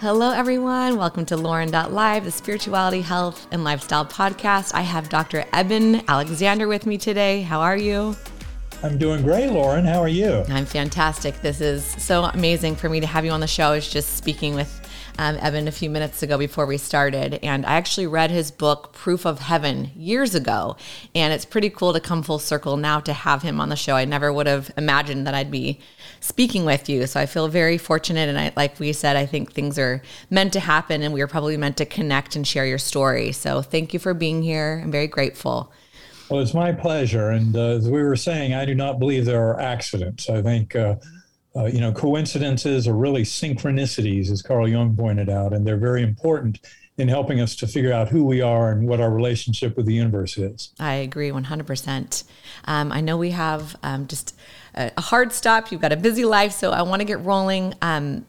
Hello, everyone. Welcome to Lauren.live, the spirituality, health, and lifestyle podcast. I have Dr. Eben Alexander with me today. How are you? I'm doing great, Lauren. How are you? I'm fantastic. This is so amazing for me to have you on the show. I was just speaking with um, Eben a few minutes ago before we started, and I actually read his book, Proof of Heaven, years ago. And it's pretty cool to come full circle now to have him on the show. I never would have imagined that I'd be speaking with you. So I feel very fortunate. And I, like we said, I think things are meant to happen and we are probably meant to connect and share your story. So thank you for being here. I'm very grateful. Well, it's my pleasure. And uh, as we were saying, I do not believe there are accidents. I think, uh, uh, you know, coincidences are really synchronicities, as Carl Jung pointed out, and they're very important in helping us to figure out who we are and what our relationship with the universe is. I agree 100%. Um, I know we have um, just a hard stop. You've got a busy life, so I want to get rolling. Um,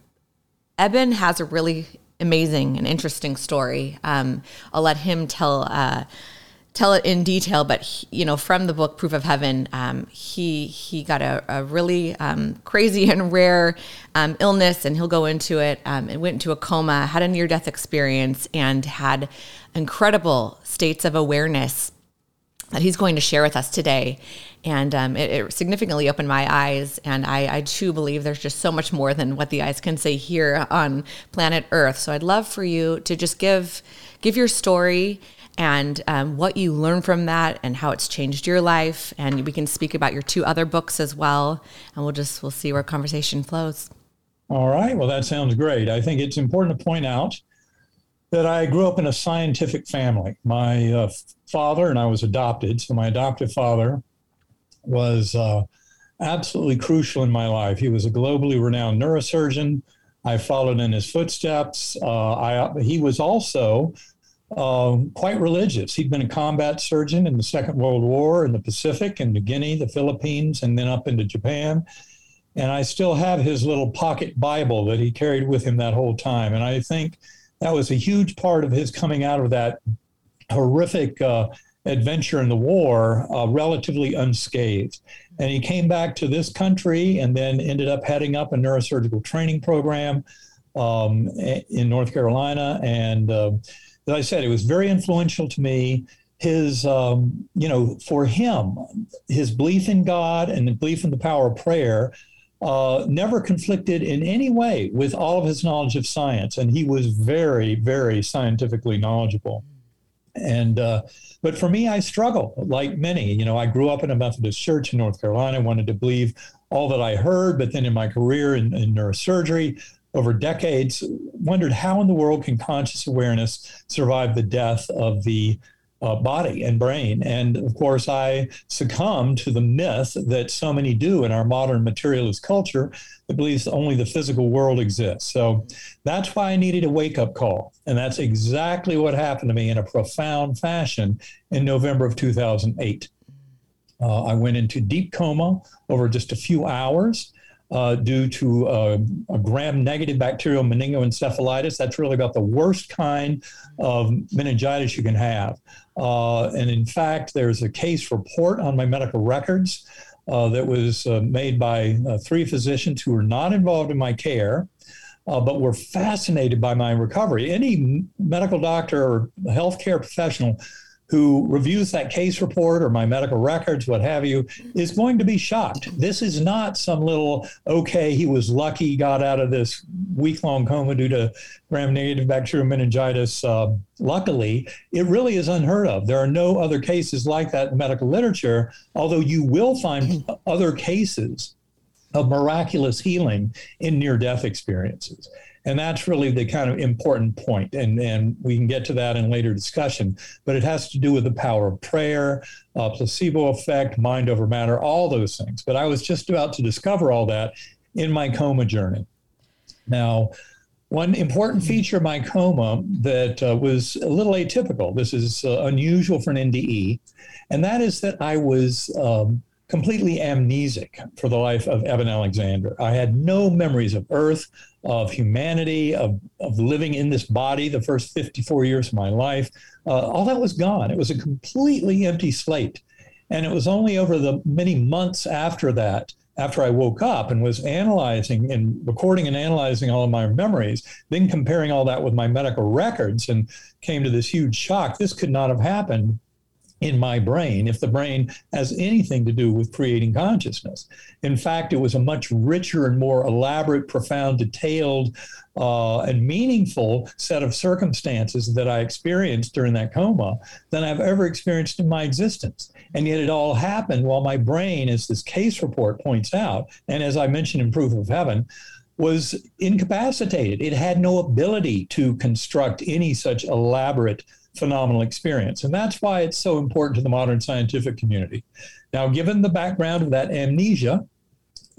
Eben has a really amazing and interesting story. Um, I'll let him tell uh, tell it in detail, but he, you know, from the book Proof of Heaven, um, he he got a, a really um, crazy and rare um, illness, and he'll go into it. Um, and went into a coma, had a near death experience, and had incredible states of awareness that he's going to share with us today. And um, it, it, significantly opened my eyes. And I, I too believe there's just so much more than what the eyes can say here on planet Earth. So I'd love for you to just give give your story and um, what you learn from that and how it's changed your life. And we can speak about your two other books as well. And we'll just we'll see where conversation flows. All right. Well, that sounds great. I think it's important to point out that I grew up in a scientific family. My uh, father and I was adopted, so my adoptive father was uh, absolutely crucial in my life. He was a globally renowned neurosurgeon. I followed in his footsteps. Uh, I, he was also uh, quite religious. He'd been a combat surgeon in the Second World War in the Pacific, in New Guinea, the Philippines, and then up into Japan. And I still have his little pocket Bible that he carried with him that whole time. And I think that was a huge part of his coming out of that horrific uh, adventure in the war uh, relatively unscathed. And he came back to this country and then ended up heading up a neurosurgical training program um, in North Carolina. And uh, as I said, it was very influential to me. His, um, you know, for him, his belief in God and the belief in the power of prayer uh, never conflicted in any way with all of his knowledge of science. And he was very, very scientifically knowledgeable. And, uh, but for me, I struggle like many. You know, I grew up in a Methodist church in North Carolina, wanted to believe all that I heard, but then in my career in, in neurosurgery, over decades, wondered how in the world can conscious awareness survive the death of the uh, body and brain. And of course, I succumb to the myth that so many do in our modern materialist culture that believes only the physical world exists. So that's why I needed a wake up call. And that's exactly what happened to me in a profound fashion in November of 2008. Uh, I went into deep coma over just a few hours uh, due to uh, a gram-negative bacterial meningoencephalitis. That's really about the worst kind of meningitis you can have. Uh, and in fact, there's a case report on my medical records uh, that was uh, made by three physicians who were not involved in my care. but were fascinated by my recovery. Any medical doctor or healthcare professional who reviews that case report or my medical records, what have you, is going to be shocked. This is not some little, okay, he was lucky, got out of this week long coma due to gram negative bacterial meningitis. Uh, luckily, it really is unheard of. There are no other cases like that in medical literature, although you will find other cases of miraculous healing in near death experiences. And that's really the kind of important point. And, and we can get to that in later discussion. But it has to do with the power of prayer, uh, placebo effect, mind over matter, all those things. But I was just about to discover all that in my coma journey. Now, one important feature of my coma that uh, was a little atypical, this is uh, unusual for an NDE, and that is that I was um, completely amnesic for the life of Eben Alexander. I had no memories of Earth, of humanity, of, of living in this body the first 54 years of my life. Uh, all that was gone. It was a completely empty slate. And it was only over the many months after that, after I woke up and was analyzing and recording and analyzing all of my memories, then comparing all that with my medical records and came to this huge shock. This could not have happened in my brain if the brain has anything to do with creating consciousness. In fact, it was a much richer and more elaborate, profound, detailed, uh, and meaningful set of circumstances that I experienced during that coma than I've ever experienced in my existence. And yet it all happened while my brain, as this case report points out, and as I mentioned in Proof of Heaven, was incapacitated. It had no ability to construct any such elaborate phenomenal experience. And that's why it's so important to the modern scientific community. Now, given the background of that amnesia,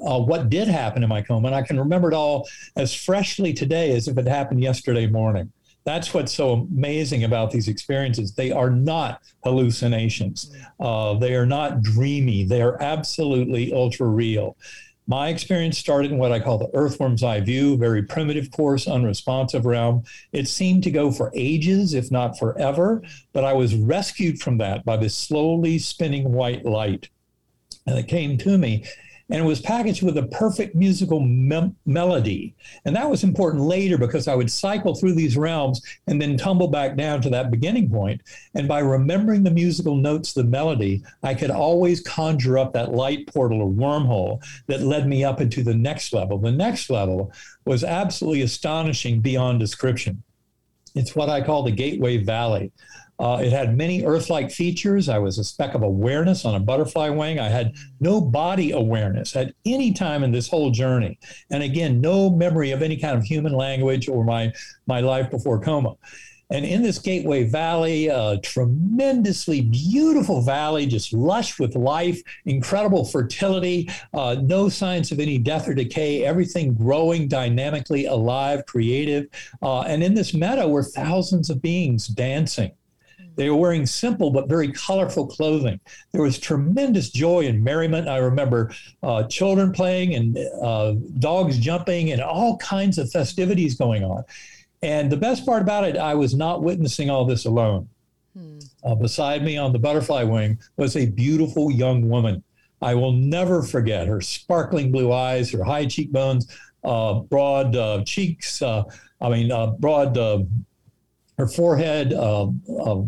uh, what did happen in my coma, and I can remember it all as freshly today as if it happened yesterday morning. That's what's so amazing about these experiences. They are not hallucinations. Uh, they are not dreamy. They are absolutely ultra real. My experience started in what I call the earthworm's eye view, very primitive, coarse, unresponsive realm. It seemed to go for ages, if not forever, but I was rescued from that by this slowly spinning white light. And it came to me and it was packaged with a perfect musical me- melody. And that was important later because I would cycle through these realms and then tumble back down to that beginning point. And by remembering the musical notes, the melody, I could always conjure up that light portal or wormhole that led me up into the next level. The next level was absolutely astonishing beyond description. It's what I call the Gateway Valley. Uh, it had many Earth like features. I was a speck of awareness on a butterfly wing. I had no body awareness at any time in this whole journey. And again, no memory of any kind of human language or my, my life before coma. And in this Gateway Valley, a tremendously beautiful valley, just lush with life, incredible fertility, uh, no signs of any death or decay, everything growing dynamically, alive, creative. Uh, and in this meadow were thousands of beings dancing. They were wearing simple but very colorful clothing. There was tremendous joy and merriment. I remember uh, children playing and uh, dogs jumping and all kinds of festivities going on. And the best part about it, I was not witnessing all this alone. Hmm. Uh, beside me on the butterfly wing was a beautiful young woman. I will never forget her sparkling blue eyes, her high cheekbones, uh, broad uh, cheeks, uh, I mean, uh, broad uh, her forehead, uh,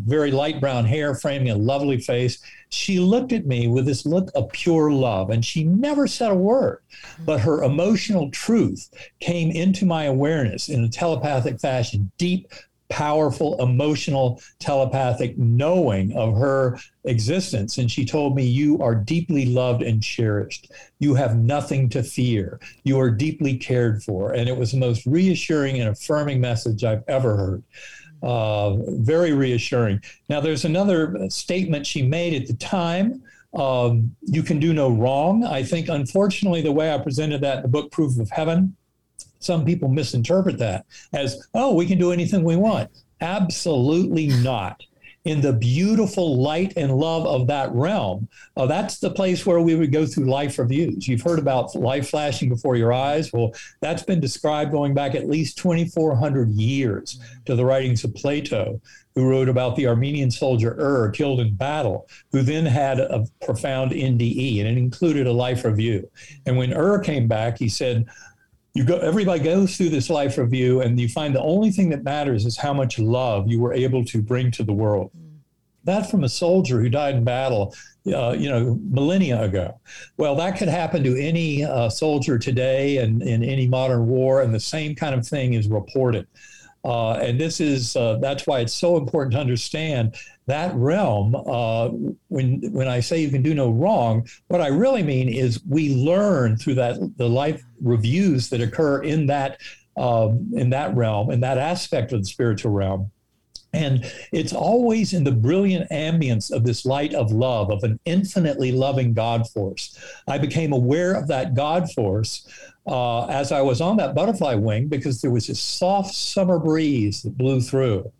very light brown hair framing a lovely face. She looked at me with this look of pure love, and she never said a word, but her emotional truth came into my awareness in a telepathic fashion, deep, powerful, emotional, telepathic knowing of her existence. And she told me, You are deeply loved and cherished. You have nothing to fear. You are deeply cared for. And it was the most reassuring and affirming message I've ever heard. Uh, very reassuring. Now, there's another statement she made at the time. Um, you can do no wrong. I think, unfortunately, the way I presented that in the book Proof of Heaven, some people misinterpret that as, oh, we can do anything we want. Absolutely not in the beautiful light and love of that realm, uh, that's the place where we would go through life reviews. You've heard about life flashing before your eyes. Well, that's been described going back at least 2,400 years to the writings of Plato, who wrote about the Armenian soldier Ur killed in battle, who then had a profound NDE, and it included a life review. And when Ur came back, he said, you go everybody goes through this life review and you find the only thing that matters is how much love you were able to bring to the world. That from a soldier who died in battle uh, you know millennia ago well that could happen to any uh, soldier today and in any modern war and the same kind of thing is reported uh, and this is uh, that's why it's so important to understand that realm. Uh, when when I say you can do no wrong, what I really mean is we learn through that the life reviews that occur in that um, in that realm, in that aspect of the spiritual realm. And it's always in the brilliant ambience of this light of love, of an infinitely loving God force. I became aware of that God force uh, as I was on that butterfly wing because there was this soft summer breeze that blew through.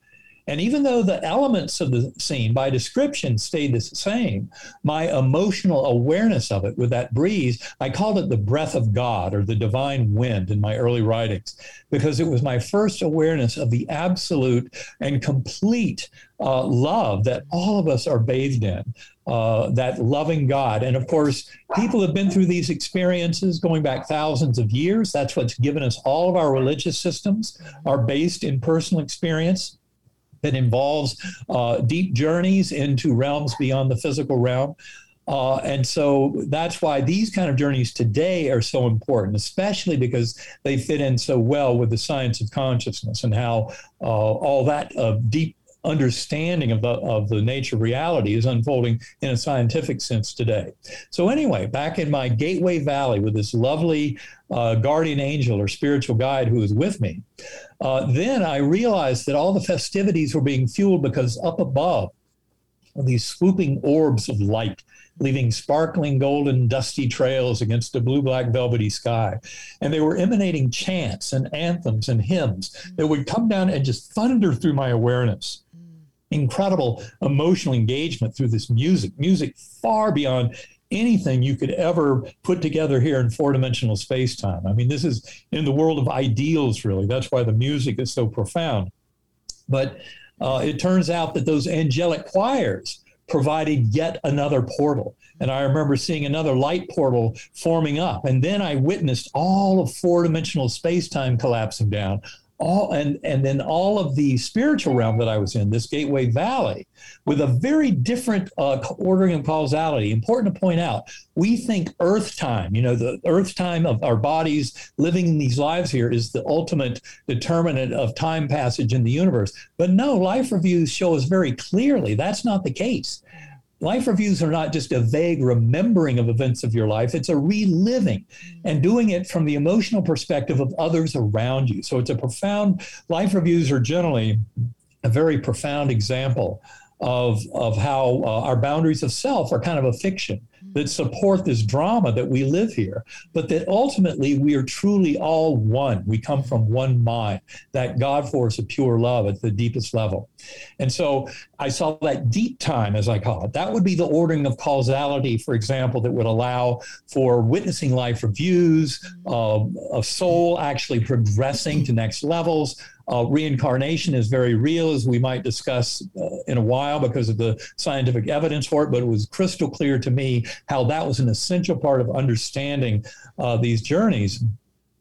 And even though the elements of the scene by description stayed the same, my emotional awareness of it with that breeze, I called it the breath of God or the divine wind in my early writings, because it was my first awareness of the absolute and complete uh, love that all of us are bathed in. Uh, that loving God. And of course, people have been through these experiences going back thousands of years. That's what's given us all of our religious systems are based in personal experience that involves uh, deep journeys into realms beyond the physical realm. Uh, and so that's why these kind of journeys today are so important, especially because they fit in so well with the science of consciousness and how uh, all that uh, deep understanding of the, of the nature of reality is unfolding in a scientific sense today. So, anyway, back in my Gateway Valley with this lovely uh, guardian angel or spiritual guide who was with me, uh, then I realized that all the festivities were being fueled because up above, these swooping orbs of light leaving sparkling golden dusty trails against a blue black velvety sky. And they were emanating chants and anthems and hymns that would come down and just thunder through my awareness. Incredible emotional engagement through this music, music far beyond anything you could ever put together here in four dimensional space time. I mean, this is in the world of ideals, really. That's why the music is so profound. But uh, it turns out that those angelic choirs provided yet another portal. And I remember seeing another light portal forming up. And then I witnessed all of four dimensional space time collapsing down, all and and then all of the spiritual realm that I was in, this Gateway Valley, with a very different uh, ordering of causality. Important to point out, we think Earth time, you know, the Earth time of our bodies living in these lives here is the ultimate determinant of time passage in the universe. But no, life reviews show us very clearly that's not the case. Life reviews are not just a vague remembering of events of your life, it's a reliving and mm-hmm. doing it from the emotional perspective of others around you. So it's a profound, life reviews are generally a very profound example of, of how uh, our boundaries of self are kind of a fiction that support this drama that we live here, but that ultimately we are truly all one. We come from one mind, that God force of pure love at the deepest level. And so I saw that deep time, as I call it. That would be the ordering of causality, for example, that would allow for witnessing life reviews, uh, a soul actually progressing to next levels, uh, reincarnation is very real, as we might discuss uh, in a while because of the scientific evidence for it, but it was crystal clear to me how that was an essential part of understanding uh, these journeys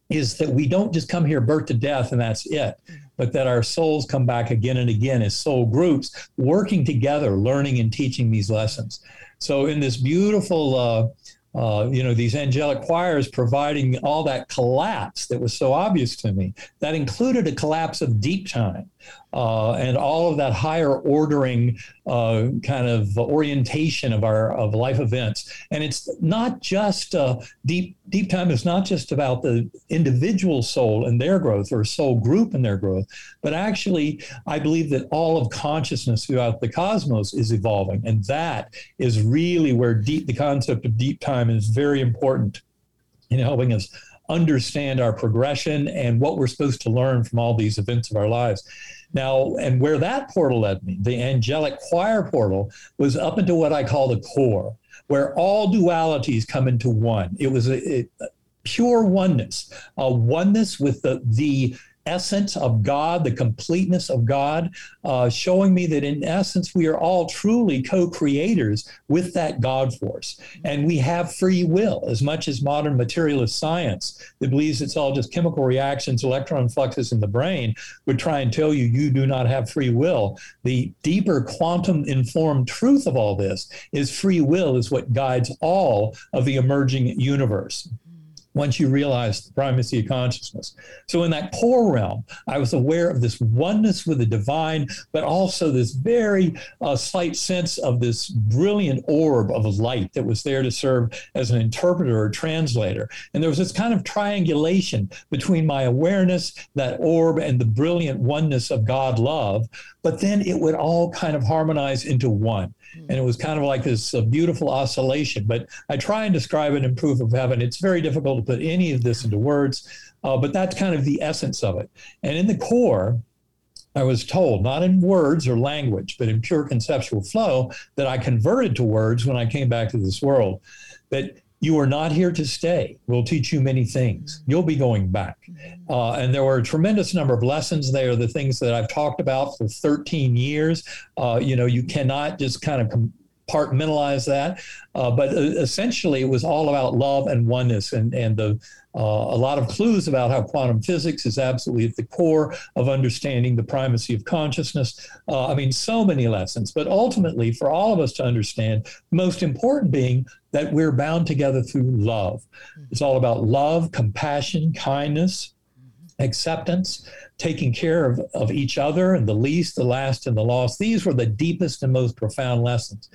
is that we don't just come here birth to death and that's it but that our souls come back again and again as soul groups working together learning and teaching these lessons. So in this beautiful uh, you know, these angelic choirs providing all that collapse that was so obvious to me. That included a collapse of deep time uh, and all of that higher ordering uh, kind of orientation of our of life events. And it's not just uh, deep deep time is not just about the individual soul and their growth or soul group and their growth, but actually I believe that all of consciousness throughout the cosmos is evolving, and that is really where deep the concept of deep time is very important in helping us understand our progression and what we're supposed to learn from all these events of our lives. Now, and where that portal led me, the angelic choir portal, was up into what I call the core, where all dualities come into one. It was a, a pure oneness, a oneness with the the essence of God, the completeness of God, uh, showing me that in essence we are all truly co creators with that God force. And we have free will, as much as modern materialist science that believes it's all just chemical reactions, electron fluxes in the brain would try and tell you you do not have free will. The deeper quantum informed truth of all this is free will is what guides all of the emerging universe once you realize the primacy of consciousness. So, in that core realm, I was aware of this oneness with the divine, but also this very uh, slight sense of this brilliant orb of light that was there to serve as an interpreter or translator. And there was this kind of triangulation between my awareness, that orb, and the brilliant oneness of God love. But then it would all kind of harmonize into one and it was kind of like this uh, beautiful oscillation. But I try and describe it in Proof of Heaven. It's very difficult to put any of this into words, uh, but that's kind of the essence of it. And in the core, I was told, not in words or language, but in pure conceptual flow, that I converted to words when I came back to this world. That you are not here to stay. We'll teach you many things. You'll be going back. Uh, and there were a tremendous number of lessons there, the things that I've talked about for 13 years. Uh, you know, you cannot just kind of compartmentalize that. Uh, but uh, essentially, it was all about love and oneness and, and the uh, a lot of clues about how quantum physics is absolutely at the core of understanding the primacy of consciousness. Uh, I mean, so many lessons, but ultimately, for all of us to understand, most important being that we're bound together through love. It's all about love, compassion, kindness, acceptance, taking care of, of each other and the least, the last, and the lost. These were the deepest and most profound lessons.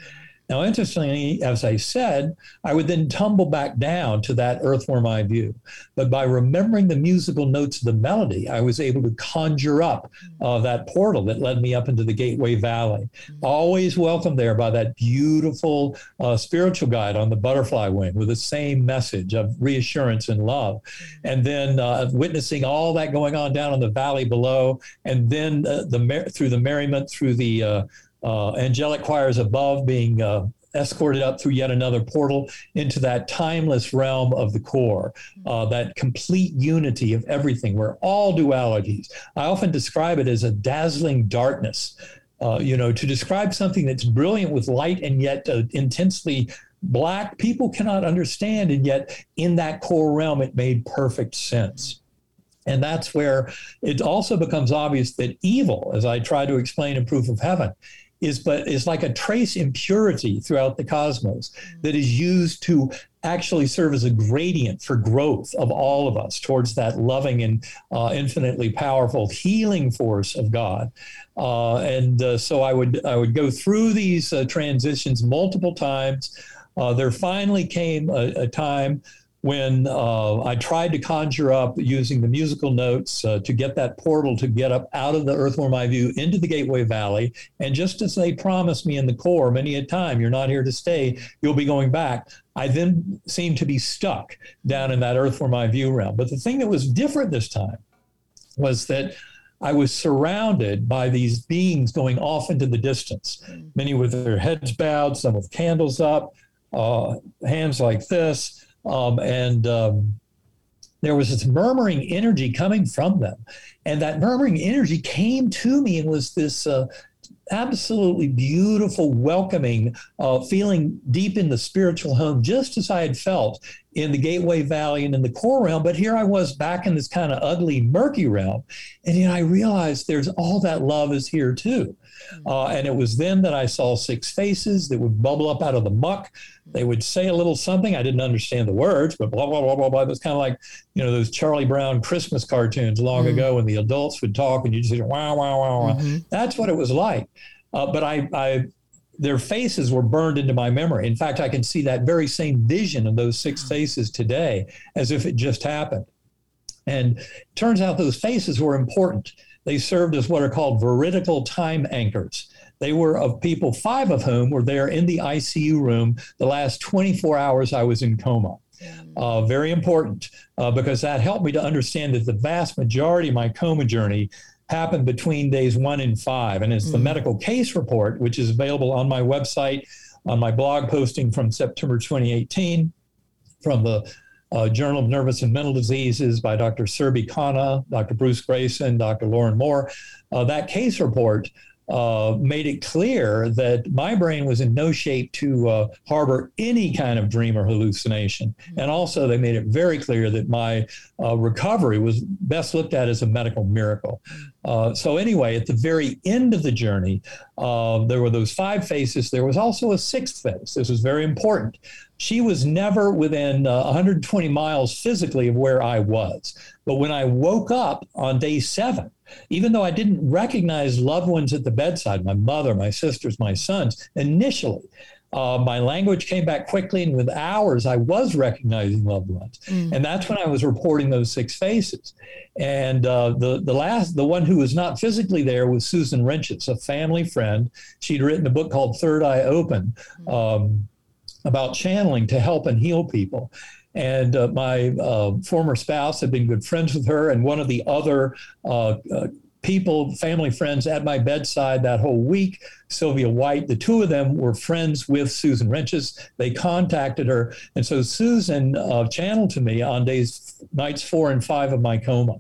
Now, interestingly, as I said, I would then tumble back down to that earthworm eye view. But by remembering the musical notes of the melody, I was able to conjure up uh, that portal that led me up into the Gateway Valley. Always welcomed there by that beautiful uh, spiritual guide on the butterfly wing with the same message of reassurance and love. And then uh, witnessing all that going on down in the valley below, and then uh, the through the merriment, through the uh, angelic choirs above being uh, escorted up through yet another portal into that timeless realm of the core, uh, that complete unity of everything, where all dualities. I often describe it as a dazzling darkness. Uh, you know, to describe something that's brilliant with light and yet uh, intensely black, people cannot understand. And yet, in that core realm, it made perfect sense. And that's where it also becomes obvious that evil, as I try to explain in Proof of Heaven, is but is like a trace impurity throughout the cosmos that is used to actually serve as a gradient for growth of all of us towards that loving and uh, infinitely powerful healing force of God. Uh, and uh, so I would I would go through these uh, transitions multiple times. Uh, there finally came a, a time when uh, I tried to conjure up using the musical notes uh, to get that portal to get up out of the Earthworm Eye View into the Gateway Valley. And just as they promised me in the core many a time, you're not here to stay, you'll be going back. I then seemed to be stuck down in that Earthworm Eye View realm. But the thing that was different this time was that I was surrounded by these beings going off into the distance, many with their heads bowed, some with candles up, uh, hands like this um, and um, there was this murmuring energy coming from them. And that murmuring energy came to me and was this uh, absolutely beautiful, welcoming, uh, feeling deep in the spiritual home, just as I had felt in the Gateway Valley and in the core realm. But here I was back in this kind of ugly, murky realm. And yet I realized there's all that love is here too. Uh, and it was then that I saw six faces that would bubble up out of the muck. They would say a little something. I didn't understand the words, but blah, blah, blah, blah, blah. It was kind of like, you know, those Charlie Brown Christmas cartoons long mm-hmm. ago when the adults would talk and you just say, wow, wow, wow, wow. Mm-hmm. That's what it was like. Uh, but I, I, their faces were burned into my memory. In fact, I can see that very same vision of those six faces today as if it just happened. And turns out those faces were important. They served as what are called veridical time anchors. They were of people, five of whom were there in the ICU room the last 24 hours I was in coma. Uh, very important uh, because that helped me to understand that the vast majority of my coma journey happened between days one and five. And it's mm. the medical case report, which is available on my website, on my blog posting from September 2018, from the uh, Journal of Nervous and Mental Diseases by Dr. Surbhi Khanna, Dr. Bruce Greyson, Dr. Lauren Moore. Uh, that case report uh, made it clear that my brain was in no shape to uh, harbor any kind of dream or hallucination. Mm-hmm. And also, they made it very clear that my uh, recovery was best looked at as a medical miracle. Uh, so, anyway, at the very end of the journey, uh, there were those five faces. There was also a sixth face. This was very important. She was never within 120 uh, miles physically of where I was. But when I woke up on day seven, even though I didn't recognize loved ones at the bedside, my mother, my sisters, my sons, initially, uh, my language came back quickly, and with hours, I was recognizing loved ones, mm. and that's when I was reporting those six faces. And uh, the the last, the one who was not physically there was Susan Reintjes, a family friend. She'd written a book called Third Eye Open mm. um, about channeling to help and heal people. And uh, my uh, former spouse had been good friends with her, and one of the other uh, uh, people, family, friends at my bedside that whole week. Sylvia White, the two of them were friends with Susan Reintjes. They contacted her. And so Susan uh, channeled to me on days, nights four and five of my coma.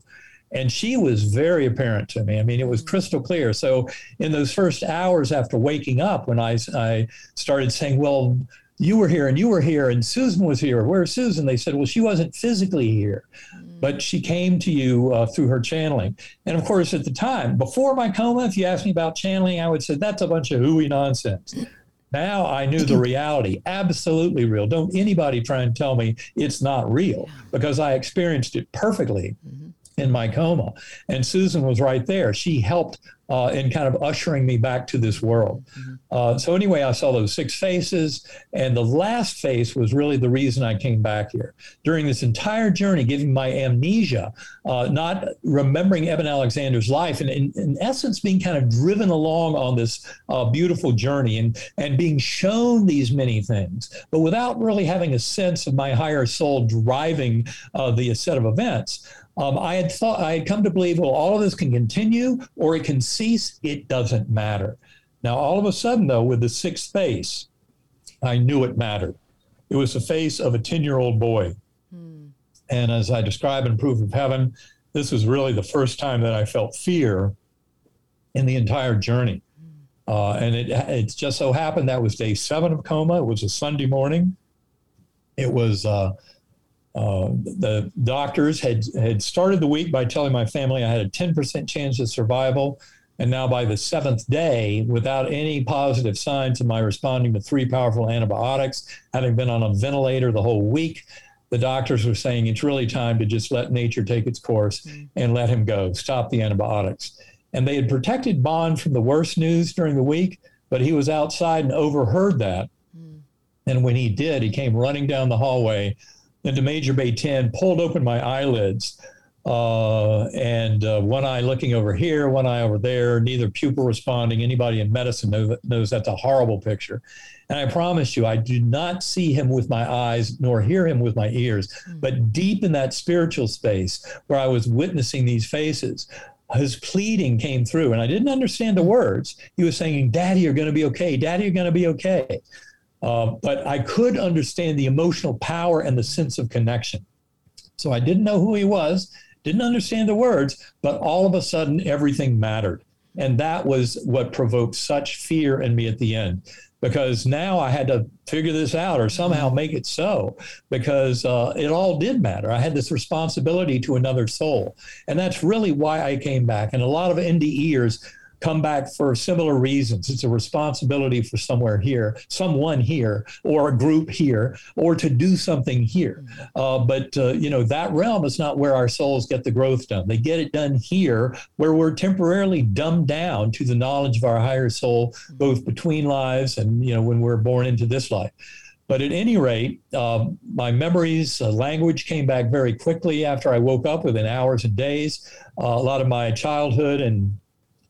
And she was very apparent to me. I mean, it was crystal clear. So, in those first hours after waking up, when I, I started saying, Well, you were here and you were here and Susan was here. Where's Susan? They said, well, she wasn't physically here, mm. but she came to you uh, through her channeling. And of course, at the time, before my coma, if you asked me about channeling, I would say that's a bunch of hooey nonsense. Now I knew the reality, absolutely real. Don't anybody try and tell me it's not real because I experienced it perfectly. Mm-hmm in my coma. And Susan was right there. She helped uh, in kind of ushering me back to this world. Mm-hmm. Uh, so, anyway, I saw those six faces. And the last face was really the reason I came back here. During this entire journey, giving my amnesia, uh, not remembering Eben Alexander's life, and in, in, essence, being kind of driven along on this uh, beautiful journey and, and being shown these many things, but without really having a sense of my higher soul driving uh, the set of events. Um, I had thought I had come to believe, well, all of this can continue or it can cease. It doesn't matter. Now, all of a sudden, though, with the sixth face, I knew it mattered. It was the face of a 10 year old boy. Hmm. And as I describe in Proof of Heaven, this was really the first time that I felt fear in the entire journey. Hmm. Uh, and it, it just so happened that was day seven of coma. It was a Sunday morning. It was uh, uh, the doctors had had started the week by telling my family I had a 10% chance of survival. And now, by the seventh day, without any positive signs of my responding to three powerful antibiotics, having been on a ventilator the whole week, the doctors were saying it's really time to just let nature take its course mm. and let him go, stop the antibiotics. And they had protected Bond from the worst news during the week, but he was outside and overheard that. Mm. And when he did, he came running down the hallway into Major Bay 10, pulled open my eyelids, uh, and uh, one eye looking over here, one eye over there, neither pupil responding. Anybody in medicine knows, knows that's a horrible picture. And I promise you, I do not see him with my eyes nor hear him with my ears, mm-hmm. but deep in that spiritual space where I was witnessing these faces, his pleading came through and I didn't understand the words. He was saying, Daddy, you're going to be okay. Daddy, you're going to be okay. Uh, but I could understand the emotional power and the sense of connection. So I didn't know who he was, didn't understand the words, but all of a sudden everything mattered. And that was what provoked such fear in me at the end because now I had to figure this out or somehow make it so because uh, it all did matter. I had this responsibility to another soul. And that's really why I came back. And a lot of NDEers come back for similar reasons. It's a responsibility for somewhere here, someone here, or a group here, or to do something here. Uh, but uh, you know that realm is not where our souls get the growth done. They get it done here, where we're temporarily dumbed down to the knowledge of our higher soul, both between lives and you know when we're born into this life. But at any rate, uh, my memories, uh, language came back very quickly after I woke up within hours and days. Uh, a lot of my childhood and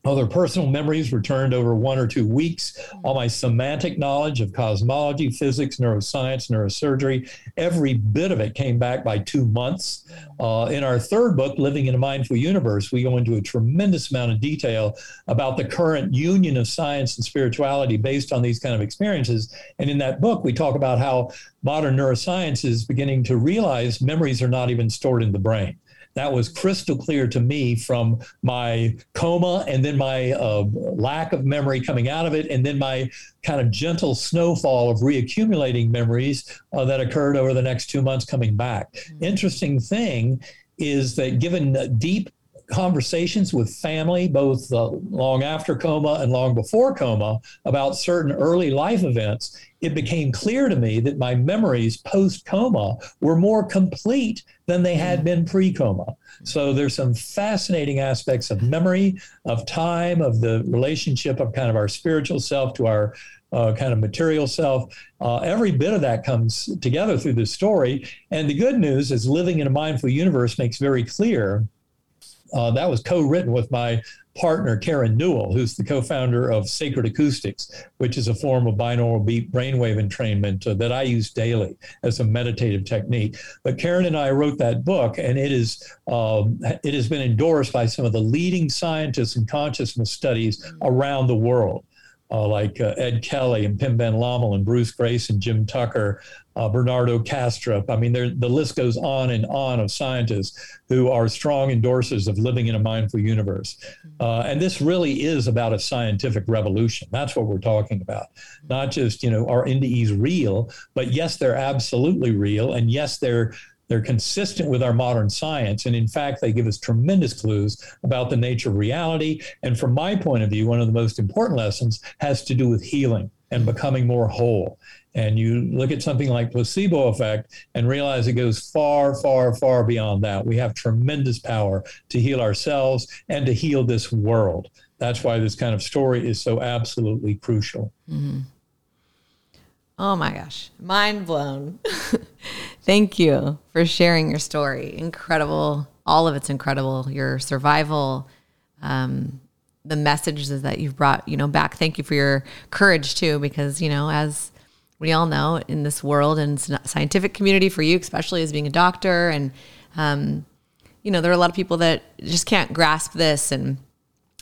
other personal memories returned over one or two weeks. All my semantic knowledge of cosmology, physics, neuroscience, neurosurgery, every bit of it came back by two months. Uh, in our third book, Living in a Mindful Universe, we go into a tremendous amount of detail about the current union of science and spirituality based on these kind of experiences. And in that book, we talk about how modern neuroscience is beginning to realize memories are not even stored in the brain that was crystal clear to me from my coma and then my uh, lack of memory coming out of it, and then my kind of gentle snowfall of reaccumulating memories uh, that occurred over the next two months coming back. Mm-hmm. Interesting thing is that given deep conversations with family, both uh, long after coma and long before coma, about certain early life events, it became clear to me that my memories post coma were more complete than they had been pre coma. So there's some fascinating aspects of memory, of time, of the relationship of kind of our spiritual self to our uh, kind of material self. Uh, every bit of that comes together through this story. And the good news is living in a mindful universe makes very clear uh, that was co-written with my partner, Karen Newell, who's the co founder of Sacred Acoustics, which is a form of binaural beat brainwave entrainment uh, that I use daily as a meditative technique. But Karen and I wrote that book, and it is um, it has been endorsed by some of the leading scientists in consciousness studies around the world uh, like uh, Ed Kelly and Pim van Lommel and Bruce Greyson and Jim Tucker, uh, Bernardo Kastrup. I mean, the list goes on and on of scientists who are strong endorsers of living in a mindful universe. Uh, and this really is about a scientific revolution. That's what we're talking about. Not just, you know, are NDEs real, but yes, they're absolutely real. And yes, they're they're consistent with our modern science. And in fact, they give us tremendous clues about the nature of reality. And from my point of view, one of the most important lessons has to do with healing and becoming more whole. And you look at something like placebo effect and realize it goes far, far, far beyond that. We have tremendous power to heal ourselves and to heal this world. That's why this kind of story is so absolutely crucial. Mm-hmm. Oh my gosh, mind blown. Thank you for sharing your story. Incredible. All of it's incredible. Your survival, um, the messages that you've brought, you know, back. Thank you for your courage too, because, you know, as we all know in this world and scientific community for you, especially as being a doctor and, um, you know, there are a lot of people that just can't grasp this and,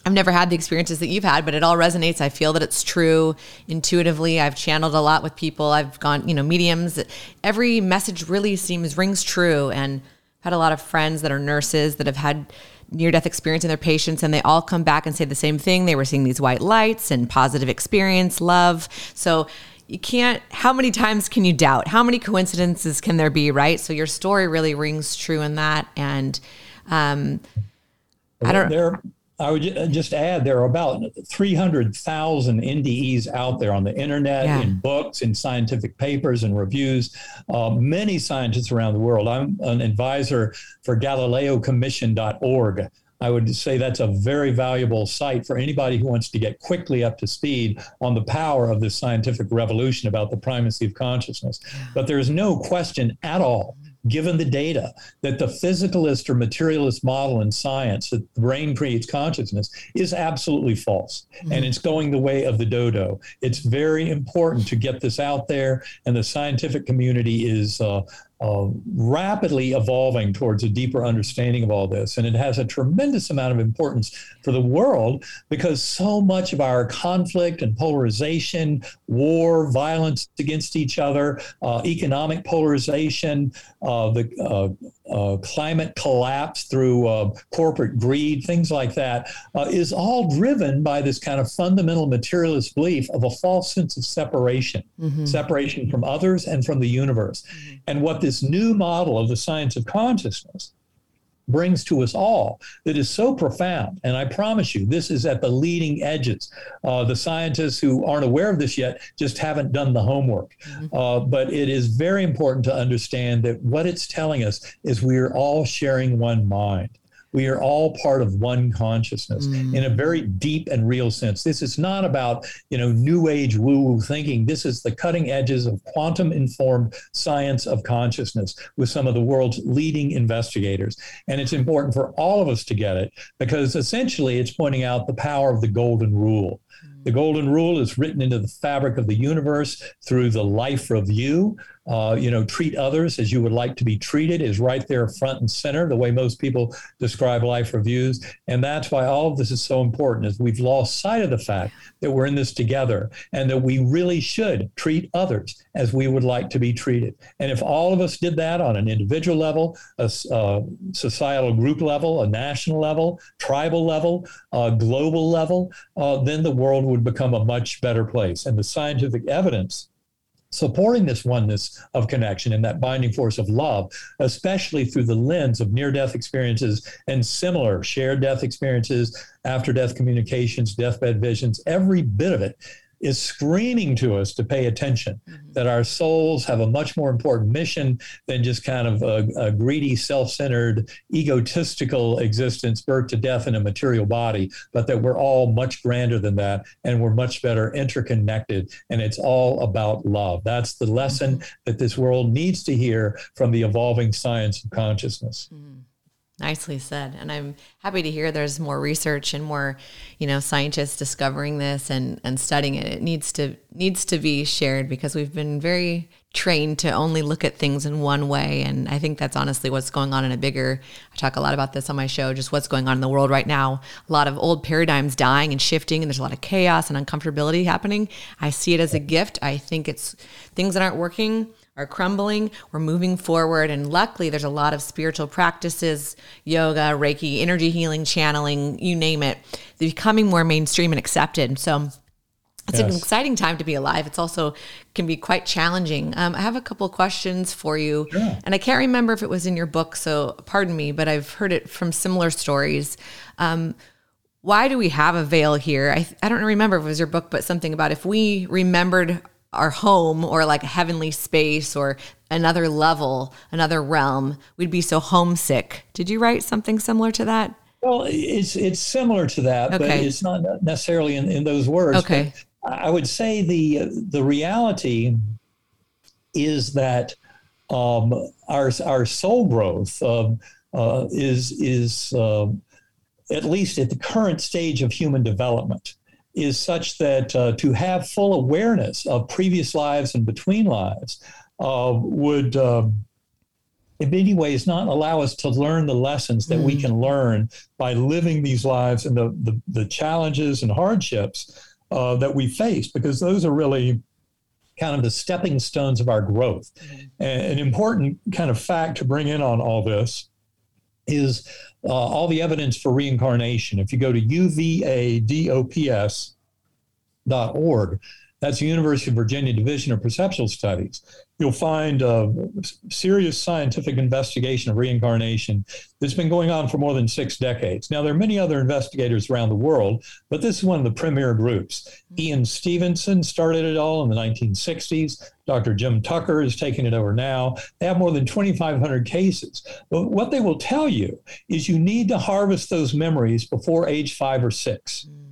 I've never had the experiences that you've had, but it all resonates. I feel that it's true intuitively. I've channeled a lot with people. I've gone, you know, mediums. Every message really seems rings true. And I've had a lot of friends that are nurses that have had near death experience in their patients, and they all come back and say the same thing. They were seeing these white lights and positive experience, love. So you can't, how many times can you doubt? How many coincidences can there be, right? So your story really rings true in that. And, um, I don't know I would uh, just add there are about 300,000 NDEs out there on the internet, yeah. in books, in scientific papers and reviews. Uh, many scientists around the world. I'm an advisor for GalileoCommission.org. I would say that's a very valuable site for anybody who wants to get quickly up to speed on the power of this scientific revolution about the primacy of consciousness. But there's no question at all given the data that the physicalist or materialist model in science that the brain creates consciousness is absolutely false mm-hmm. and it's going the way of the dodo it's very important to get this out there and the scientific community is uh, uh, rapidly evolving towards a deeper understanding of all this. And it has a tremendous amount of importance for the world because so much of our conflict and polarization, war, violence against each other, uh, economic polarization, uh, the uh, uh, climate collapse through uh, corporate greed, things like that, uh, is all driven by this kind of fundamental materialist belief of a false sense of separation, mm-hmm. separation from others and from the universe. Mm-hmm. And what this new model of the science of consciousness brings to us all that is so profound. And I promise you, this is at the leading edges. Uh, the scientists who aren't aware of this yet just haven't done the homework. Mm-hmm. Uh, but it is very important to understand that what it's telling us is we are all sharing one mind we are all part of one consciousness mm. in a very deep and real sense. This is not about, you know, new age woo woo thinking. This is the cutting edges of quantum informed science of consciousness with some of the world's leading investigators. And it's important for all of us to get it because essentially it's pointing out the power of the golden rule. The golden rule is written into the fabric of the universe through the life review, uh, you know, treat others as you would like to be treated is right there front and center, the way most people describe life reviews. And that's why all of this is so important is we've lost sight of the fact that we're in this together and that we really should treat others as we would like to be treated. And if all of us did that on an individual level, a, a societal group level, a national level, tribal level, a global level, uh, then the world would become a much better place. And the scientific evidence supporting this oneness of connection and that binding force of love, especially through the lens of near death experiences and similar shared death experiences, after death communications, deathbed visions, every bit of it is screaming to us to pay attention, mm-hmm. that our souls have a much more important mission than just kind of a, a greedy, self centered, egotistical existence, birth to death in a material body, but that we're all much grander than that and we're much better interconnected. And it's all about love. That's the lesson mm-hmm. that this world needs to hear from the evolving science of consciousness. Mm-hmm. Nicely said. And I'm happy to hear there's more research and more, you know, scientists discovering this and, and studying it. It needs to needs to be shared because we've been very trained to only look at things in one way. And I think that's honestly what's going on in a bigger I talk a lot about this on my show, just what's going on in the world right now. A lot of old paradigms dying and shifting, and there's a lot of chaos and uncomfortability happening. I see it as a gift. I think it's things that aren't working are crumbling. We're moving forward. And luckily, there's a lot of spiritual practices, yoga, Reiki, energy healing, channeling, you name it. They're becoming more mainstream and accepted. So it's yes. an exciting time to be alive. It's also can be quite challenging. Um, I have a couple questions for you, sure. and I can't remember if it was in your book, so pardon me, but I've heard it from similar stories. Um, why do we have a veil here? I, I don't remember if it was your book, but something about if we remembered our home or like a heavenly space or another level, another realm, we'd be so homesick. Did you write something similar to that? Well, it's it's similar to that, okay. but it's not necessarily in, in those words. Okay. I would say the the reality is that um, our our soul growth uh, uh, is is uh, at least at the current stage of human development is such that uh, to have full awareness of previous lives and between lives uh, would, uh, in many ways, not allow us to learn the lessons that mm. we can learn by living these lives and the, the, the challenges and hardships uh, that we face, because those are really kind of the stepping stones of our growth. Mm. An important kind of fact to bring in on all this is uh, all the evidence for reincarnation. If you go to uvadops.org, that's the University of Virginia Division of Perceptual Studies. You'll find a serious scientific investigation of reincarnation that's been going on for more than six decades. Now, there are many other investigators around the world, but this is one of the premier groups. Ian Stevenson started it all in the 1960s. Dr. Jim Tucker is taking it over now. They have more than 2,500 cases. But what they will tell you is you need to harvest those memories before age five or six. Mm.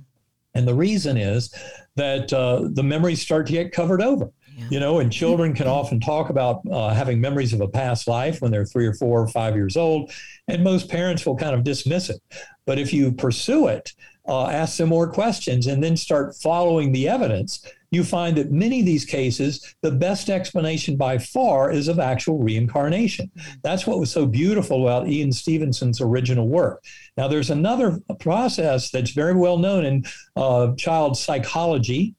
And the reason is that uh, the memories start to get covered over. Yeah. You know, and children can often talk about uh, having memories of a past life when they're three or four or five years old, and most parents will kind of dismiss it. But if you pursue it, uh, ask them more questions, and then start following the evidence, you find that many of these cases, the best explanation by far is of actual reincarnation. That's what was so beautiful about Ian Stevenson's original work. Now, there's another process that's very well known in uh, child psychology,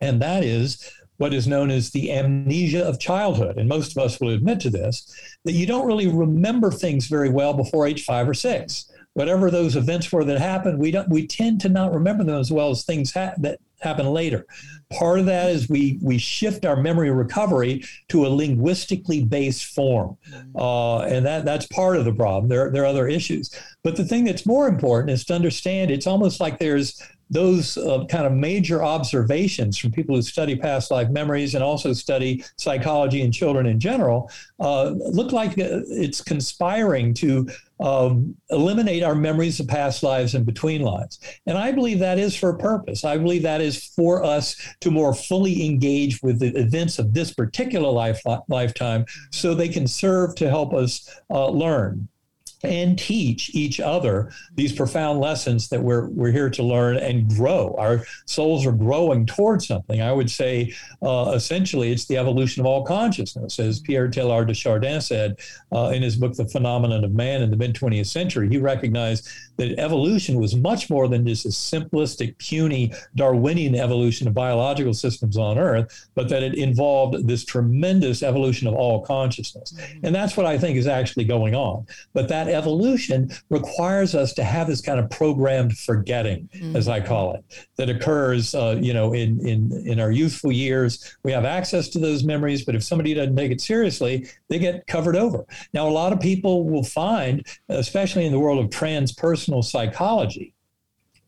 and that is what is known as the amnesia of childhood. And most of us will admit to this that you don't really remember things very well before age five or six. Whatever those events were that happened, we don't we tend to not remember them as well as things ha- that happen later. Part of that is we we shift our memory recovery to a linguistically based form, mm-hmm. uh, and that that's part of the problem. There there are other issues, but the thing that's more important is to understand it's almost like there's those uh, kind of major observations from people who study past life memories and also study psychology in children in general uh, look like uh, it's conspiring to um, eliminate our memories of past lives and between lives. And I believe that is for a purpose. I believe that is for us to more fully engage with the events of this particular life, lifetime so they can serve to help us uh, learn and teach each other these profound lessons that we're we're here to learn and grow. Our souls are growing towards something. I would say, uh, essentially, it's the evolution of all consciousness, as Pierre Teilhard de Chardin said uh, in his book, The Phenomenon of Man, in the mid 20th century. He recognized that evolution was much more than just a simplistic, puny Darwinian evolution of biological systems on Earth, but that it involved this tremendous evolution of all consciousness, mm-hmm. and that's what I think is actually going on. But that evolution requires us to have this kind of programmed forgetting, mm-hmm. as I call it, that occurs, uh, you know, in, in, in our youthful years. We have access to those memories, but if somebody doesn't take it seriously, they get covered over. Now, a lot of people will find, especially in the world of transpersonal psychology,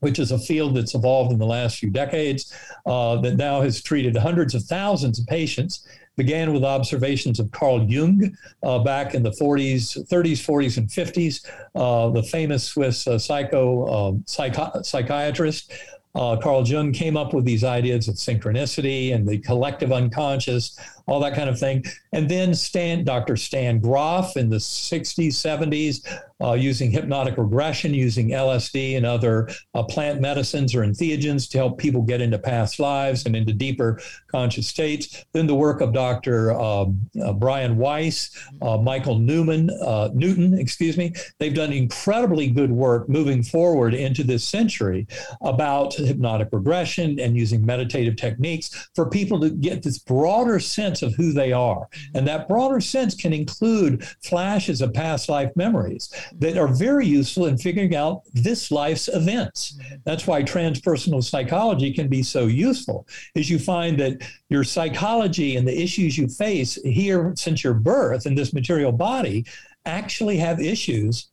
which is a field that's evolved in the last few decades, uh, that now has treated hundreds of thousands of patients began with observations of Carl Jung uh, back in the 40s, 30s, 40s, and 50s, uh, the famous Swiss uh, psycho um, psychi- psychiatrist. Uh, Carl Jung came up with these ideas of synchronicity and the collective unconscious, all that kind of thing. And then Stan, Dr. Stan Grof in the 60s, 70s, uh, using hypnotic regression, using LSD and other uh, plant medicines or entheogens to help people get into past lives and into deeper conscious states. Then the work of Dr. Um, uh, Brian Weiss, uh, Michael Newman, uh, Newton, excuse me. They've done incredibly good work moving forward into this century about hypnotic regression and using meditative techniques for people to get this broader sense of who they are. And that broader sense can include flashes of past life memories that are very useful in figuring out this life's events. That's why transpersonal psychology can be so useful, is you find that your psychology and the issues you face here since your birth in this material body actually have issues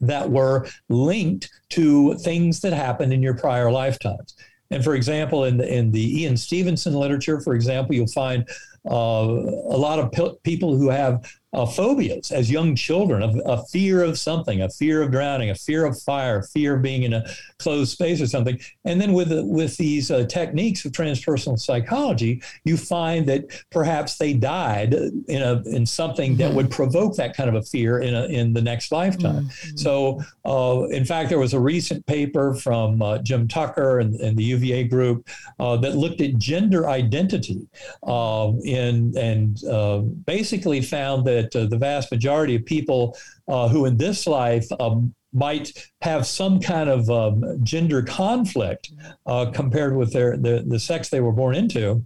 that were linked to things that happened in your prior lifetimes. And for example, in the, in the Ian Stevenson literature, for example, you'll find Uh, a lot of people who have uh, phobias as young children, a, a, fear of something, a fear of drowning, a fear of fire, fear of being in a closed space or something. And then with with these uh, techniques of transpersonal psychology, you find that perhaps they died in a in something mm-hmm. that would provoke that kind of a fear in a, in the next lifetime. Mm-hmm. So, uh, in fact, there was a recent paper from uh, Jim Tucker and, and, the UVA group uh, that looked at gender identity um, in and uh, basically found that that uh, the vast majority of people uh, who in this life um, might have some kind of um, gender conflict uh, compared with their the, the sex they were born into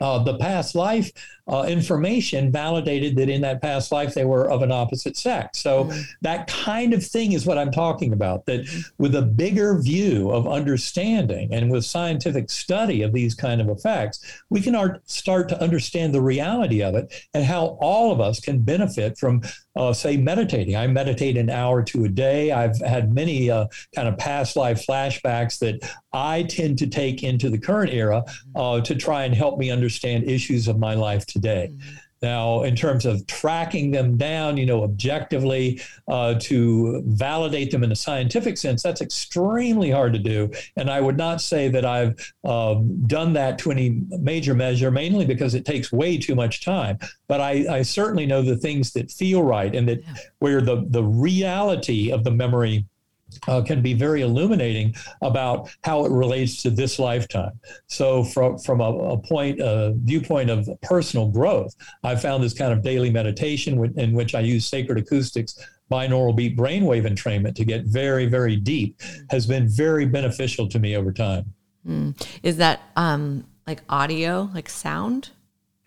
uh, the past life uh, information validated that in that past life they were of an opposite sex. So mm-hmm. that kind of thing is what I'm talking about. That with a bigger view of understanding and with scientific study of these kind of effects, we can art, start to understand the reality of it and how all of us can benefit from, uh, say, meditating. I meditate an hour to a day. I've had many uh, kind of past life flashbacks that I tend to take into the current era mm-hmm. uh, to try and help me understand issues of my life today. Mm-hmm. Now, in terms of tracking them down, you know, objectively uh, to validate them in a scientific sense, that's extremely hard to do. And I would not say that I've um, done that to any major measure, mainly because it takes way too much time. But I, I certainly know the things that feel right and that yeah. where the, the reality of the memory uh, can be very illuminating about how it relates to this lifetime. So, from from a, a point, a viewpoint of personal growth, I found this kind of daily meditation in which I use sacred acoustics binaural beat brainwave entrainment to get very, very deep has been very beneficial to me over time. Mm. Is that um, like audio, like sound?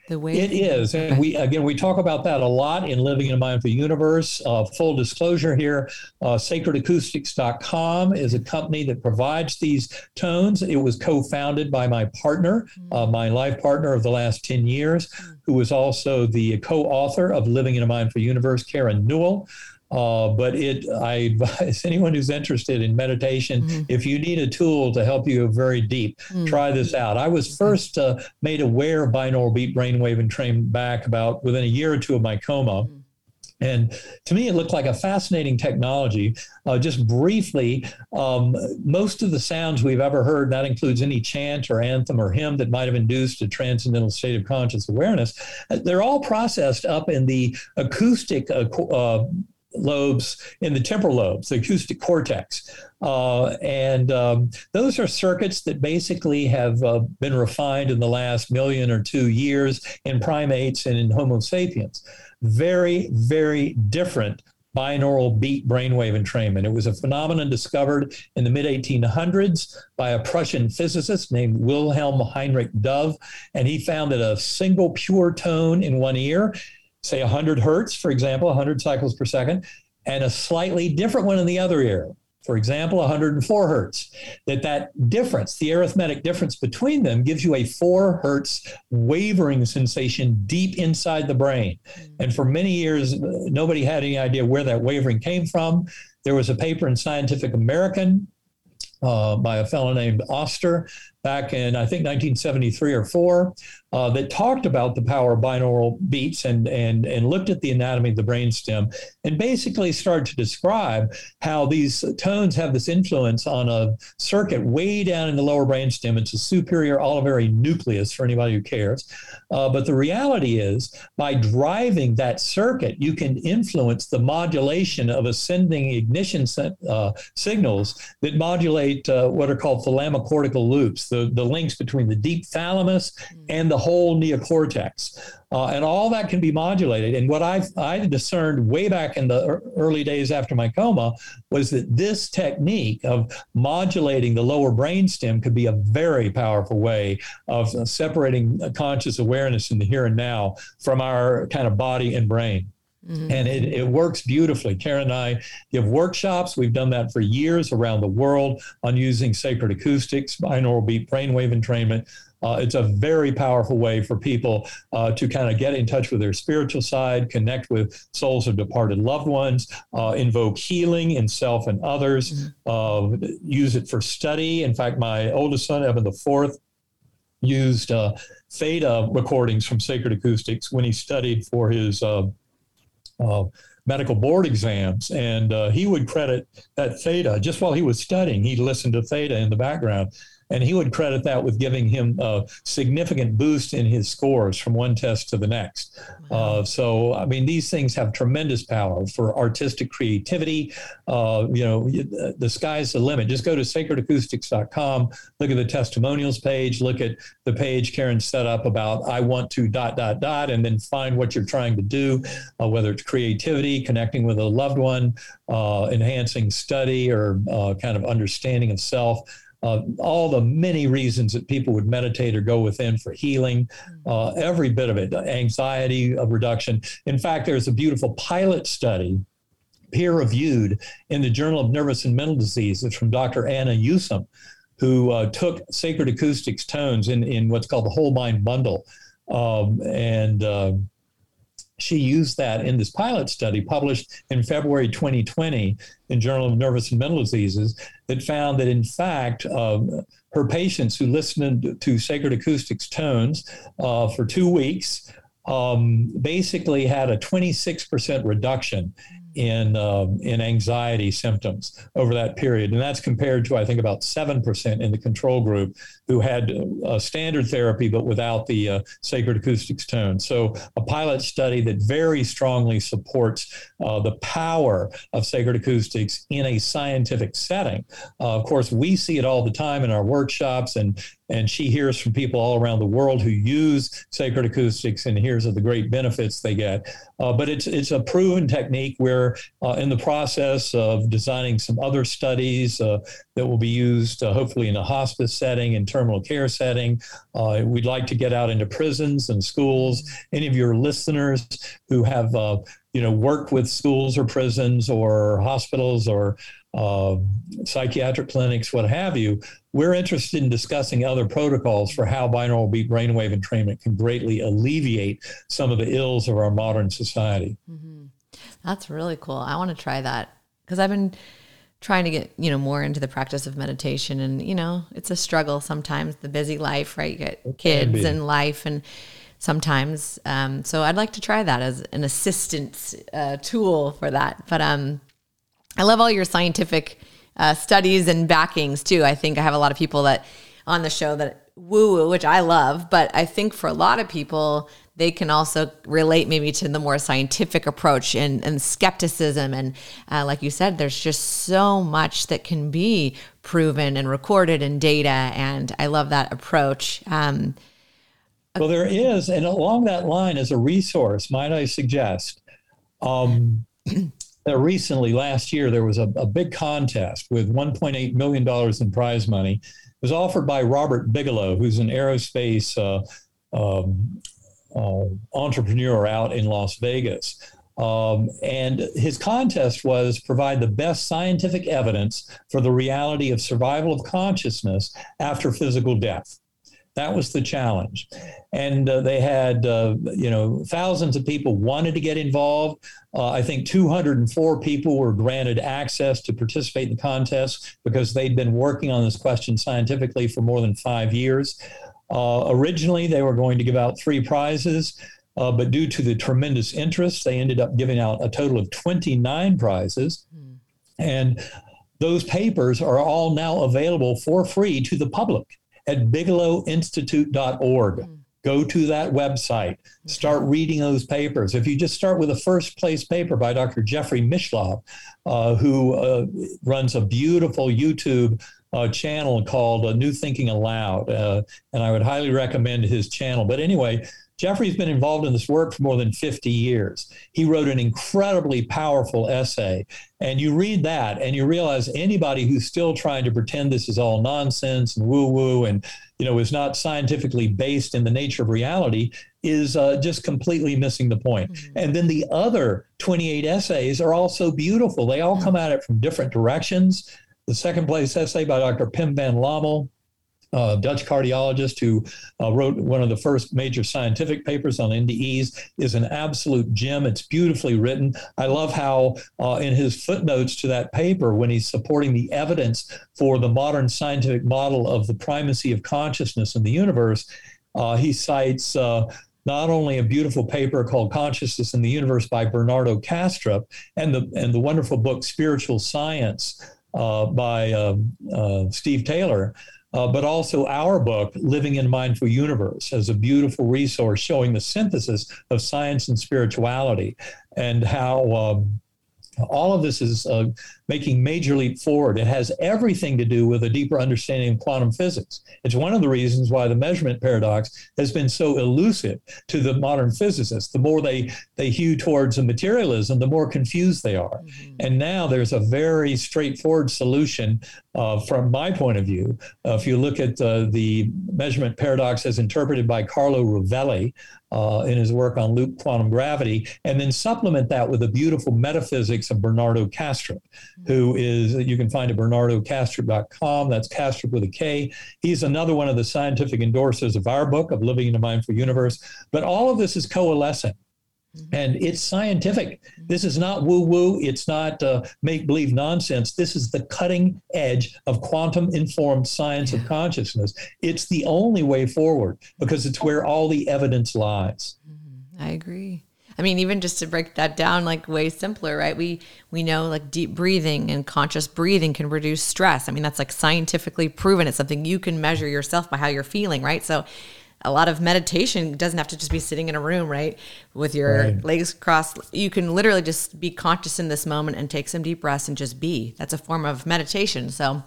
The way it is, and we again we talk about that a lot in Living in a Mindful Universe. Uh, full disclosure here: uh, SacredAcoustics.com is a company that provides these tones. It was co-founded by my partner, mm. uh, my life partner of the last ten years, mm. who was also the co-author of Living in a Mindful Universe, Karen Newell. Uh, but it, I advise anyone who's interested in meditation, mm-hmm. if you need a tool to help you go very deep, mm-hmm. try this out. I was first uh, made aware of binaural beat brainwave and trained back about within a year or two of my coma. Mm-hmm. And to me, it looked like a fascinating technology. Uh, just briefly, um, most of the sounds we've ever heard, that includes any chant or anthem or hymn that might have induced a transcendental state of conscious awareness, uh, they're all processed up in the acoustic uh, uh lobes in the temporal lobes, the acoustic cortex. Uh, and um, those are circuits that basically have uh, been refined in the last million or two years in primates and in Homo sapiens. Very, very different binaural beat brainwave entrainment. It was a phenomenon discovered in the mid 1800s by a Prussian physicist named Wilhelm Heinrich Dove. And he found that a single pure tone in one ear say 100 hertz, for example, 100 cycles per second, and a slightly different one in the other ear, for example, 104 hertz, that that difference, the arithmetic difference between them gives you a 4 hertz wavering sensation deep inside the brain. Mm. And for many years, nobody had any idea where that wavering came from. There was a paper in Scientific American uh, by a fellow named Oster back in, I think, 1973 or four, uh, that talked about the power of binaural beats and, and, and looked at the anatomy of the brainstem and basically started to describe how these tones have this influence on a circuit way down in the lower brainstem. It's a superior olivary nucleus for anybody who cares. Uh, but the reality is, by driving that circuit, you can influence the modulation of ascending ignition uh, signals that modulate uh, what are called thalamocortical loops, the, the links between the deep thalamus and the whole neocortex. Uh, and all that can be modulated. And what I I discerned way back in the early days after my coma was that this technique of modulating the lower brainstem could be a very powerful way of separating conscious awareness in the here and now from our kind of body and brain. Mm-hmm. And it, it works beautifully. Karen and I give workshops. We've done that for years around the world on using sacred acoustics, binaural beat brainwave entrainment uh, it's a very powerful way for people uh, to kind of get in touch with their spiritual side, connect with souls of departed loved ones, uh, invoke healing in self and others, mm-hmm. Uh, use it for study. In fact, my oldest son, Eben the Fourth, used uh, theta recordings from Sacred Acoustics when he studied for his uh, medical board exams, and uh, he would credit that theta just while he was studying. He'd listen to theta in the background, and he would credit that with giving him a significant boost in his scores from one test to the next. Wow. Uh, so, I mean, these things have tremendous power for artistic creativity. Uh, you know, the sky's the limit. Just go to sacredacoustics.com, look at the testimonials page, look at the page Karen set up about I want to dot, dot, dot, and then find what you're trying to do, uh, whether it's creativity, connecting with a loved one, uh, enhancing study, or uh, kind of understanding of self uh, all the many reasons that people would meditate or go within for healing, uh, every bit of it, anxiety reduction. In fact, there's a beautiful pilot study, peer reviewed in the Journal of Nervous and Mental Diseases from Dr. Anna Yusim, who uh, took sacred acoustics tones in, in what's called the whole mind bundle. Um, and uh, she used that in this pilot study published in February 2020 in Journal of Nervous and Mental Diseases that found that in fact um, her patients who listened to sacred acoustics tones uh, for two weeks um, basically had a 26% reduction in uh, in anxiety symptoms over that period, and that's compared to I think about seven percent in the control group who had uh, standard therapy but without the uh, sacred acoustics tone. So a pilot study that very strongly supports uh, the power of sacred acoustics in a scientific setting. Uh, of course, we see it all the time in our workshops and and she hears from people all around the world who use sacred acoustics and hears of the great benefits they get. Uh, but it's it's a proven technique. We're uh, in the process of designing some other studies that will be used hopefully in a hospice setting and terminal care setting. Uh, we'd like to get out into prisons and schools. Any of your listeners who have uh, you know worked with schools or prisons or hospitals or uh, psychiatric clinics, what have you, we're interested in discussing other protocols for how binaural beat brainwave entrainment can greatly alleviate some of the ills of our modern society. Mm-hmm. That's really cool. I want to try that because I've been trying to get you know more into the practice of meditation, and you know it's a struggle sometimes. The busy life, right? You get kids and life, and sometimes. Um, so I'd like to try that as an assistance uh, tool for that. But um, I love all your scientific uh, studies and backings too. I think I have a lot of people that on the show that woo woo, which I love, but I think for a lot of people, they can also relate maybe to the more scientific approach and, and skepticism. And uh, like you said, there's just so much that can be proven and recorded in data. And I love that approach. Um, well, there is, and along that line, as a resource, might I suggest, um, recently, last year, there was a, a big contest with $1.8 million in prize money. It was offered by Robert Bigelow, who's an aerospace uh, um, entrepreneur out in Las Vegas. Um, and his contest was provide the best scientific evidence for the reality of survival of consciousness after physical death. That was the challenge. And uh, they had, uh, you know, thousands of people wanted to get involved. Uh, I think 204 people were granted access to participate in the contest because they'd been working on this question scientifically for more than five years. Uh, originally, they were going to give out three prizes. Uh, but due to the tremendous interest, they ended up giving out a total of 29 prizes. Mm. And those papers are all now available for free to the public at bigelowinstitute.org. Mm. Go to that website, start reading those papers. If you just start with a first place paper by Dr. Jeffrey Mishlove, uh, who uh, runs a beautiful YouTube uh, channel called uh, New Thinking Allowed, uh, and I would highly recommend his channel. But anyway, Jeffrey's been involved in this work for more than 50 years. He wrote an incredibly powerful essay. And you read that and you realize anybody who's still trying to pretend this is all nonsense and woo woo and you know is not scientifically based in the nature of reality is uh, just completely missing the point. Mm-hmm. And then the other 28 essays are also beautiful. They all come at it from different directions. The second place essay by Dr. Pim van Lommel uh, Dutch cardiologist who uh, wrote one of the first major scientific papers on NDEs, is an absolute gem. It's beautifully written. I love how, uh, in his footnotes to that paper, when he's supporting the evidence for the modern scientific model of the primacy of consciousness in the universe, uh, he cites uh, not only a beautiful paper called Consciousness in the Universe by Bernardo Kastrup and the and the wonderful book Spiritual Science by um, uh, Steve Taylor, uh, but also our book, Living in Mindful Universe, as a beautiful resource showing the synthesis of science and spirituality and how um, all of this is uh, making major leap forward. It has everything to do with a deeper understanding of quantum physics. It's one of the reasons why the measurement paradox has been so elusive to the modern physicists. The more they they hew towards a materialism, the more confused they are. Mm-hmm. And now there's a very straightforward solution uh, from my point of view. Uh, if you look at uh, the measurement paradox as interpreted by Carlo Rovelli, uh, in his work on loop quantum gravity, and then supplement that with the beautiful metaphysics of Bernardo Kastrup, who is, you can find at bernardokastrup.com. That's Kastrup with a K. He's another one of the scientific endorsers of our book, of Living in a Mindful Universe. But all of this is coalescing. Mm-hmm. And it's scientific. This is not woo woo. It's not uh, make believe nonsense. This is the cutting edge of quantum informed science yeah. of consciousness. It's the only way forward because it's where all the evidence lies. Mm-hmm. I agree. I mean, even just to break that down, like way simpler, right? We we know like deep breathing and conscious breathing can reduce stress. I mean, that's like scientifically proven. It's something you can measure yourself by how you're feeling, right? So a lot of meditation doesn't have to just be sitting in a room, right? With your right. legs crossed. You can literally just be conscious in this moment and take some deep breaths and just be. That's a form of meditation. So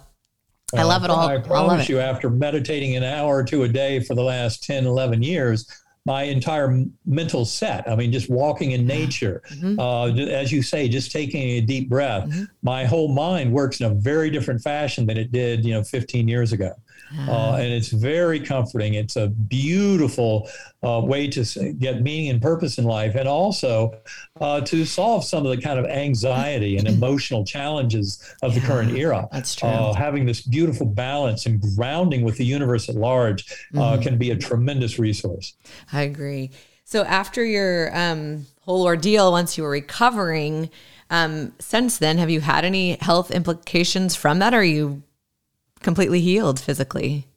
I uh, love it all. I promise you, after meditating an hour or two a day for the last 10, 11 years, my entire mental set. I mean, just walking in nature, mm-hmm. uh, as you say, just taking a deep breath. Mm-hmm. My whole mind works in a very different fashion than it did, you know, 15 years ago. Uh, and it's very comforting. It's a beautiful uh, way to get meaning and purpose in life, and also uh, to solve some of the kind of anxiety and emotional challenges of yeah, the current era. That's true. Uh, having this beautiful balance and grounding with the universe at large uh, mm-hmm. can be a tremendous resource. I agree. So after your um, whole ordeal, once you were recovering, um, since then, have you had any health implications from that? Or are you completely healed physically?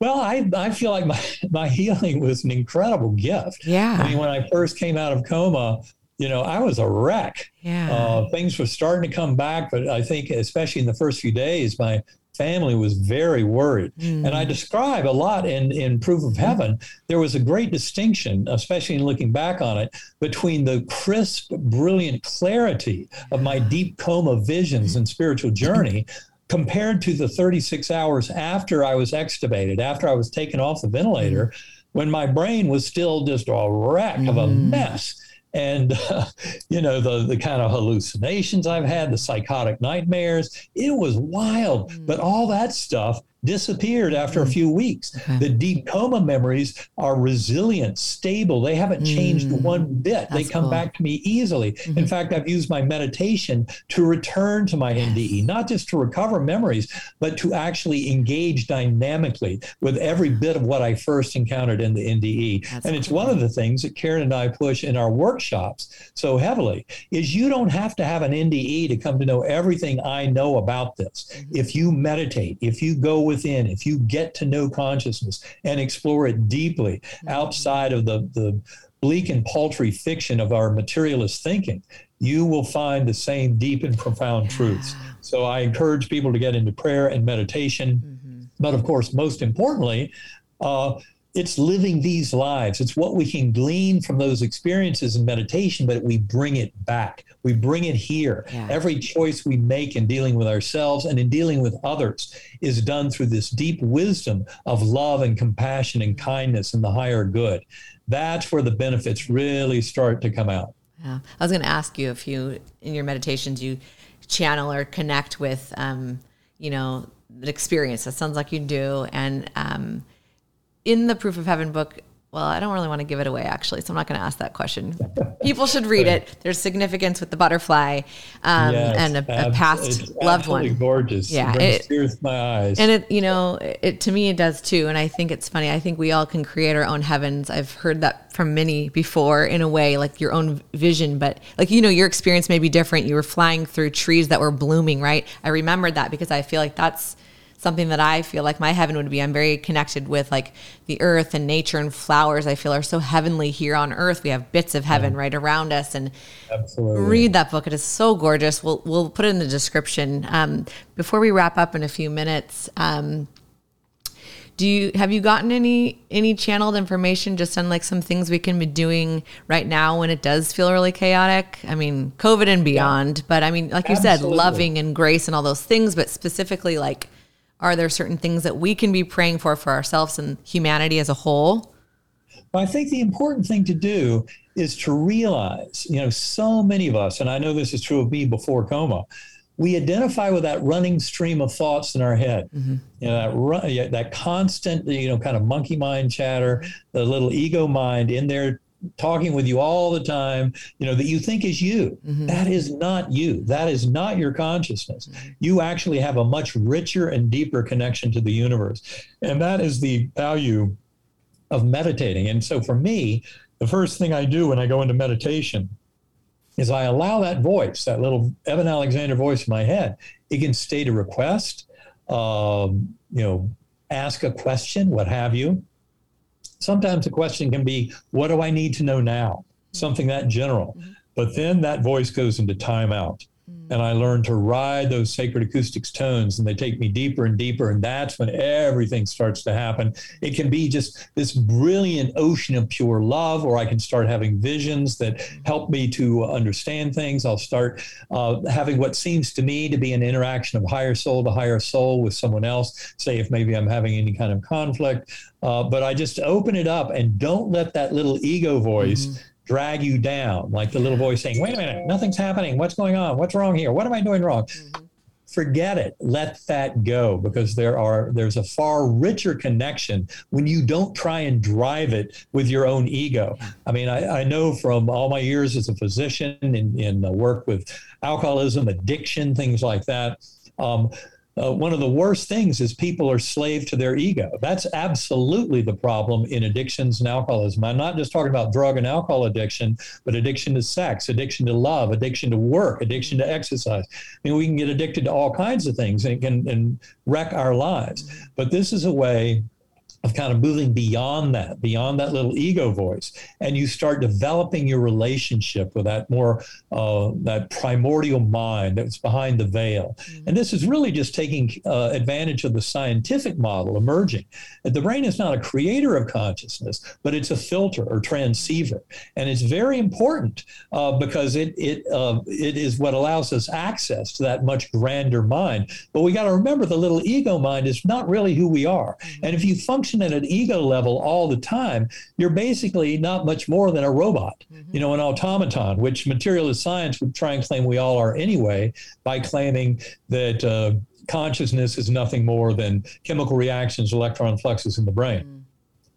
Well, I, I feel like my, my healing was an incredible gift. Yeah. I mean, when I first came out of coma, you know, I was a wreck. Yeah. Uh, things were starting to come back, but I think, especially in the first few days, my family was very worried. Mm. And I describe a lot in, in Proof of Heaven. There was a great distinction, especially in looking back on it, between the crisp, brilliant clarity of my deep coma visions and spiritual journey compared to the 36 hours after I was extubated, after I was taken off the ventilator, when my brain was still just a wreck of a mm. mess. And, uh, you know, the, the kind of hallucinations I've had, the psychotic nightmares, it was wild. Mm. But all that stuff disappeared after a few weeks. Okay. The deep coma memories are resilient, stable. They haven't changed mm. one bit. They come cool. back to me easily. Mm-hmm. In fact, I've used my meditation to return to my NDE, not just to recover memories, but to actually engage dynamically with every bit of what I first encountered in the NDE. That's and it's cool. one of the things that Karen and I push in our workshops so heavily is you don't have to have an NDE to come to know everything I know about this. Mm-hmm. If you meditate, if you go within, if you get to know consciousness and explore it deeply mm-hmm. outside of the, the bleak and paltry fiction of our materialist thinking, you will find the same deep and profound truths. So I encourage people to get into prayer and meditation. Mm-hmm. But of course, most importantly, uh, it's living these lives. It's what we can glean from those experiences in meditation, but we bring it back. We bring it here. Yeah. Every choice we make in dealing with ourselves and in dealing with others is done through this deep wisdom of love and compassion and kindness and the higher good. That's where the benefits really start to come out. Yeah. I was going to ask you if you, in your meditations, you channel or connect with, um, you know, the experience. That sounds like you do. And, um, in the Proof of Heaven book, well, I don't really want to give it away actually, so I'm not going to ask that question. People should read it. There's significance with the butterfly um, yes, and a, a past loved one. Gorgeous. Yeah, it, tears my eyes. And it, you know, it to me it does too. And I think it's funny. I think we all can create our own heavens. I've heard that from many before, in a way, like your own vision. But like you know, your experience may be different. You were flying through trees that were blooming, right? I remembered that because I feel like that's something that I feel like my heaven would be. I'm very connected with like the earth and nature and flowers. I feel are so heavenly here on earth. We have bits of heaven yeah. right around us, and Absolutely. read that book. It is so gorgeous. We'll we'll put it in the description. Um, before we wrap up in a few minutes. Um, do you have you gotten any any channeled information just on like some things we can be doing right now when it does feel really chaotic i mean covid and beyond yeah. but i mean like Absolutely. you said loving and grace and all those things but specifically like are there certain things that we can be praying for for ourselves and humanity as a whole? Well, I think the important thing to do is to realize, you know, so many of us, and I know this is true of me before coma, we identify with that running stream of thoughts in our head. Mm-hmm. You know, that run, that constant, you know, kind of monkey mind chatter, the little ego mind in there talking with you all the time, you know, that you think is you. Mm-hmm. That is not you. That is not your consciousness. Mm-hmm. You actually have a much richer and deeper connection to the universe. And that is the value of meditating. And so for me, the first thing I do when I go into meditation is I allow that voice, that little Eben Alexander voice in my head, it can state a request, um, you know, ask a question, what have you sometimes the question can be, what do I need to know now? Something that general. Mm-hmm. But then that voice goes into timeout. And I learn to ride those sacred acoustics tones, and they take me deeper and deeper. And that's when everything starts to happen. It can be just this brilliant ocean of pure love, or I can start having visions that help me to understand things. I'll start uh, having what seems to me to be an interaction of higher soul to higher soul with someone else, say if maybe I'm having any kind of conflict. Uh, but I just open it up and don't let that little ego voice. Mm-hmm drag you down, like the little voice saying, wait a minute, nothing's happening. What's going on? What's wrong here? What am I doing wrong? Mm-hmm. Forget it. Let that go because there are there's a far richer connection when you don't try and drive it with your own ego. I mean, I, I know from all my years as a physician in, in work with alcoholism, addiction, things like that. Um, uh, one of the worst things is people are slave to their ego. That's absolutely the problem in addictions and alcoholism. I'm not just talking about drug and alcohol addiction, but addiction to sex, addiction to love, addiction to work, addiction to exercise. I mean, we can get addicted to all kinds of things and can and wreck our lives. But this is a way of kind of moving beyond that, beyond that little ego voice, and you start developing your relationship with that more uh, that primordial mind that's behind the veil. Mm-hmm. And this is really just taking uh, advantage of the scientific model emerging. The brain is not a creator of consciousness, but it's a filter or transceiver, and it's very important uh, because it it uh, it is what allows us access to that much grander mind. But we got to remember the little ego mind is not really who we are, mm-hmm. and if you function function at an ego level all the time, you're basically not much more than a robot, mm-hmm. you know, an automaton, which materialist science would try and claim we all are anyway by claiming that, uh, consciousness is nothing more than chemical reactions, electron fluxes in the brain. Mm.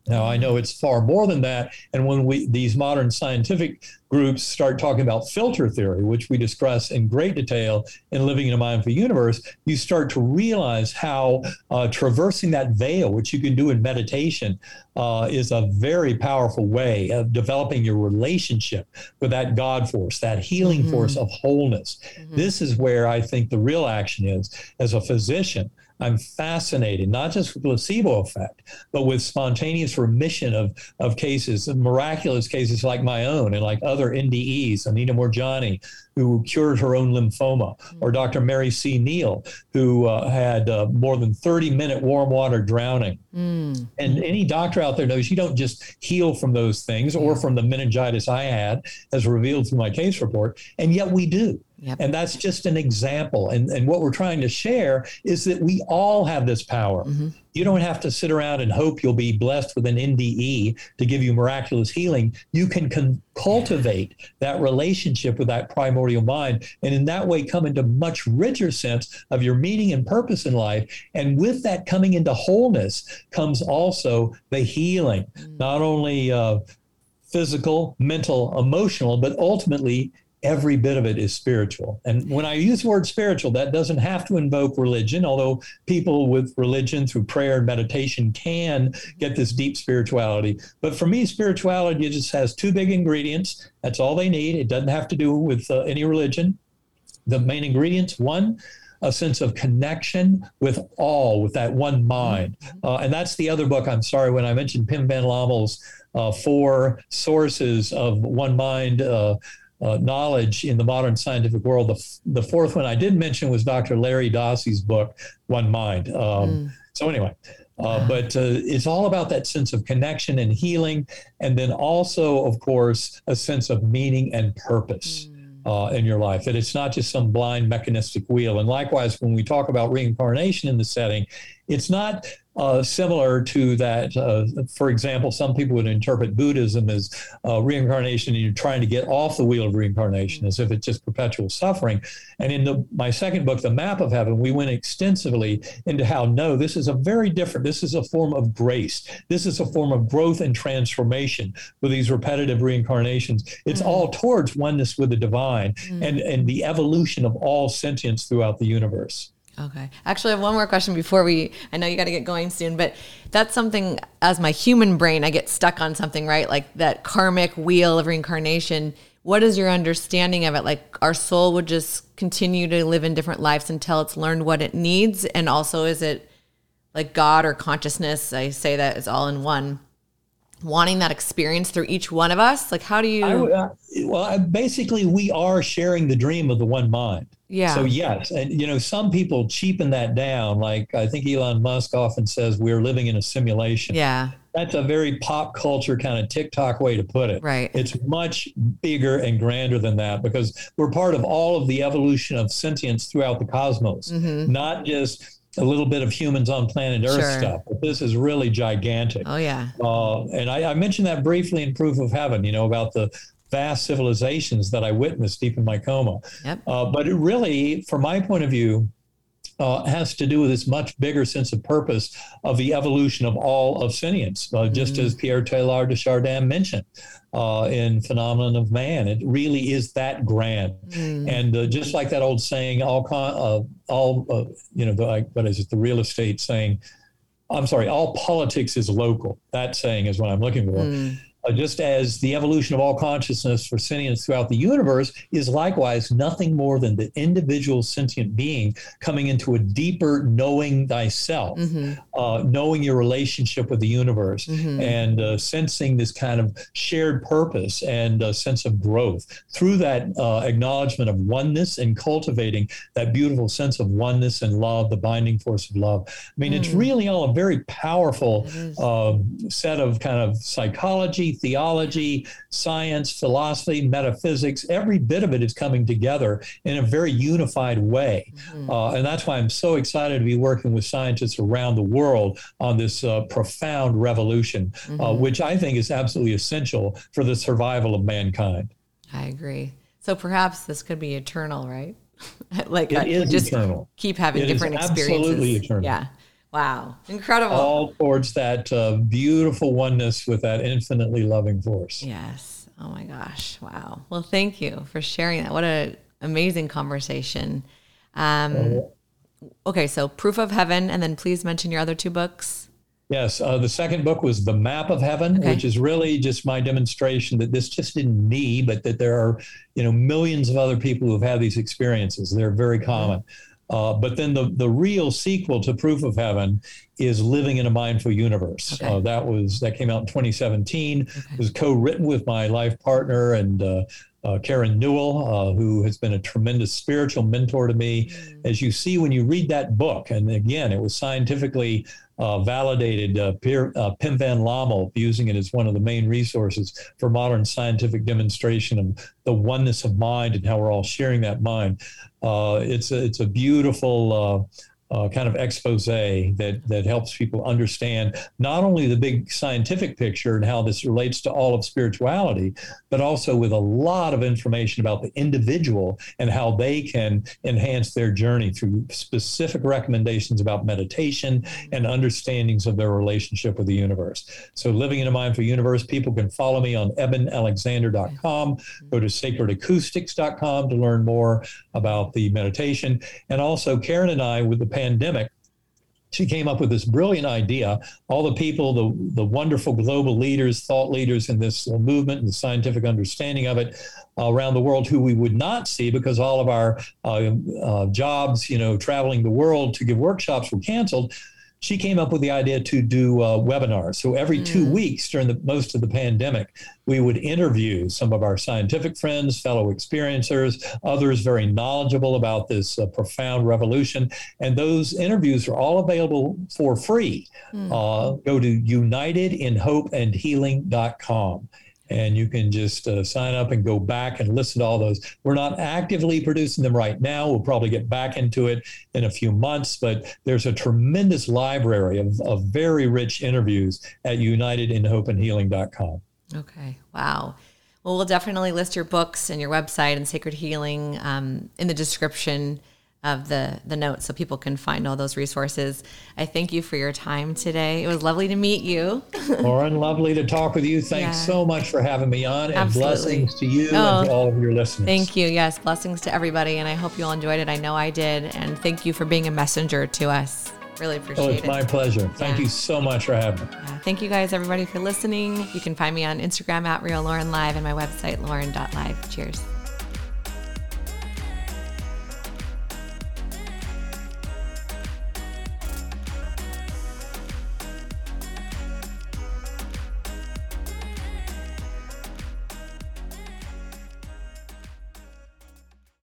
Now I know it's far more than that, and when we these modern scientific groups start talking about filter theory, which we discuss in great detail in Living in a Mindful Universe, you start to realize how uh, traversing that veil, which you can do in meditation, uh, is a very powerful way of developing your relationship with that God force, that healing mm-hmm. force of wholeness. Mm-hmm. This is where I think the real action is as a physician. I'm fascinated, not just with the placebo effect, but with spontaneous remission of, of cases, miraculous cases like my own and like other NDEs, Anita Moorjani, who cured her own lymphoma, or Dr. Mary C. Neal, who uh, had uh, more than 30 minute warm water drowning. Mm. And any doctor out there knows you don't just heal from those things or from the meningitis I had, as revealed through my case report, and yet we do. Yep. And that's just an example. And, and what we're trying to share is that we all have this power. Mm-hmm. You don't have to sit around and hope you'll be blessed with an NDE to give you miraculous healing. You can con- cultivate that relationship with that primordial mind. And in that way, come into much richer sense of your meaning and purpose in life. And with that coming into wholeness comes also the healing, mm-hmm. not only uh, physical, mental, emotional, but ultimately every bit of it is spiritual. And when I use the word spiritual, that doesn't have to invoke religion, although people with religion through prayer and meditation can get this deep spirituality. But for me, spirituality just has two big ingredients. That's all they need. It doesn't have to do with uh, any religion. The main ingredients one, a sense of connection with all, with that one mind. Uh, and that's the other book. I'm sorry, when I mentioned Pim Van Lommel's uh, four sources of one mind. Uh, knowledge in the modern scientific world. The, the fourth one I did mention was Dr. Larry Dossey's book, One Mind. Um, mm. So, anyway, uh, but uh, it's all about that sense of connection and healing, and then also, of course, a sense of meaning and purpose. Mm. Uh, in your life, that it's not just some blind mechanistic wheel. And likewise, when we talk about reincarnation in the setting, it's not uh, similar to that. Uh, for example, some people would interpret Buddhism as uh, reincarnation, and you're trying to get off the wheel of reincarnation as if it's just perpetual suffering. And in the, my second book, The Map of Heaven, we went extensively into how no, this is a very different. This is a form of grace. This is a form of growth and transformation with these repetitive reincarnations. It's mm. all towards oneness with the divine mm. and and the evolution of all sentience throughout the universe. Okay. Actually, I have one more question before we. I know you got to get going soon, but that's something as my human brain, I get stuck on something, right? Like that karmic wheel of reincarnation. What is your understanding of it? Like our soul would just continue to live in different lives until it's learned what it needs. And also, is it like God or consciousness? I say that is all in one wanting that experience through each one of us? Like, how do you? I, uh, well, basically, we are sharing the dream of the one mind. Yeah. So yes, and you know, some people cheapen that down. Like I think Elon Musk often says, we're living in a simulation. Yeah. That's a very pop culture kind of TikTok way to put it. Right. It's much bigger and grander than that because we're part of all of the evolution of sentience throughout the cosmos, mm-hmm. not just a little bit of humans on planet Earth sure. stuff, but this is really gigantic. Oh yeah. Uh, and I, I, mentioned that briefly in Proof of Heaven. You know about the vast civilizations that I witnessed deep in my coma. Yep. Uh, but it really, from my point of view, uh, has to do with this much bigger sense of purpose of the evolution of all of sentience, uh, just mm-hmm. as Pierre Teilhard de Chardin mentioned uh, in Phenomenon of Man. It really is that grand. Mm-hmm. And uh, just like that old saying, all, con- uh, all uh, you know, the, like, what is it, the real estate saying, I'm sorry, all politics is local. That saying is what I'm looking for. Mm uh, just as the evolution of all consciousness for sentience throughout the universe is likewise nothing more than the individual sentient being coming into a deeper knowing thyself, mm-hmm. uh, knowing your relationship with the universe, mm-hmm. and uh, sensing this kind of shared purpose and a sense of growth through that uh, acknowledgement of oneness and cultivating that beautiful sense of oneness and love, the binding force of love. I mean, mm. it's really all a very powerful um, set of kind of psychology theology, science, philosophy, metaphysics, every bit of it is coming together in a very unified way. Mm-hmm. Uh, and that's why I'm so excited to be working with scientists around the world on this uh, profound revolution, uh, mm-hmm. uh, which I think is absolutely essential for the survival of mankind. I agree. So perhaps this could be eternal, right? like It uh, is just eternal. keep having It is different experiences. absolutely eternal. Yeah. Wow. Incredible. All towards that uh, beautiful oneness with that infinitely loving force. Yes. Oh my gosh. Wow. Well, thank you for sharing that. What an amazing conversation. Um, okay, so Proof of Heaven, and then please mention your other two books. Yes, uh, the second book was The Map of Heaven, Okay. which is really just my demonstration that this just isn't me, but that there are, you know, millions of other people who have had these experiences. They're very common. Uh, but then the the real sequel to Proof of Heaven is Living in a Mindful Universe. Okay. Uh, that was that came out in 2017. It was co-written with my life partner and uh, uh, Karen Newell, uh, who has been a tremendous spiritual mentor to me. As you see when you read that book, and again, it was scientifically uh, validated. Uh, uh, Pim Van Lommel using it as one of the main resources for modern scientific demonstration of the oneness of mind and how we're all sharing that mind. Uh, it's a, it's a beautiful. Uh, kind of expose that that helps people understand not only the big scientific picture and how this relates to all of spirituality, but also with a lot of information about the individual and how they can enhance their journey through specific recommendations about meditation and understandings of their relationship with the universe. So, living in a mindful universe, people can follow me on ebenalexander.com, go to sacredacoustics.com to learn more about the meditation. And also, Karen and I, with the pandemic, she came up with this brilliant idea. All the people, the, the wonderful global leaders, thought leaders in this movement and the scientific understanding of it uh, around the world who we would not see because all of our uh, uh, jobs, you know, traveling the world to give workshops were canceled. She came up with the idea to do uh, webinars. So every two weeks during the most of the pandemic, we would interview some of our scientific friends, fellow experiencers, others very knowledgeable about this uh, profound revolution. And those interviews are all available for free. Uh, go to unitedinhopeandhealing.com and you can just uh, sign up and go back and listen to all those. We're not actively producing them right now. We'll probably get back into it in a few months, but there's a tremendous library of, of very rich interviews at unitedinhopeandhealing.com. Okay. Wow. Well, we'll definitely list your books and your website and Sacred Healing um, in the description of the the notes so people can find all those resources. I thank you for your time today. It was lovely to meet you. Lauren, lovely to talk with you. Thanks Yeah. so much for having me on, and Absolutely. blessings to you Oh, and to all of your listeners. Thank you. Yes, blessings to everybody, and I hope you all enjoyed it. I know I did, and thank you for being a messenger to us. Really oh, appreciate it. Oh, it's it. It's my pleasure. Thank Yeah. you so much for having me. Yeah, thank you guys, everybody, for listening. You can find me on Instagram at Real Lauren Live and my website, lauren.live. Cheers.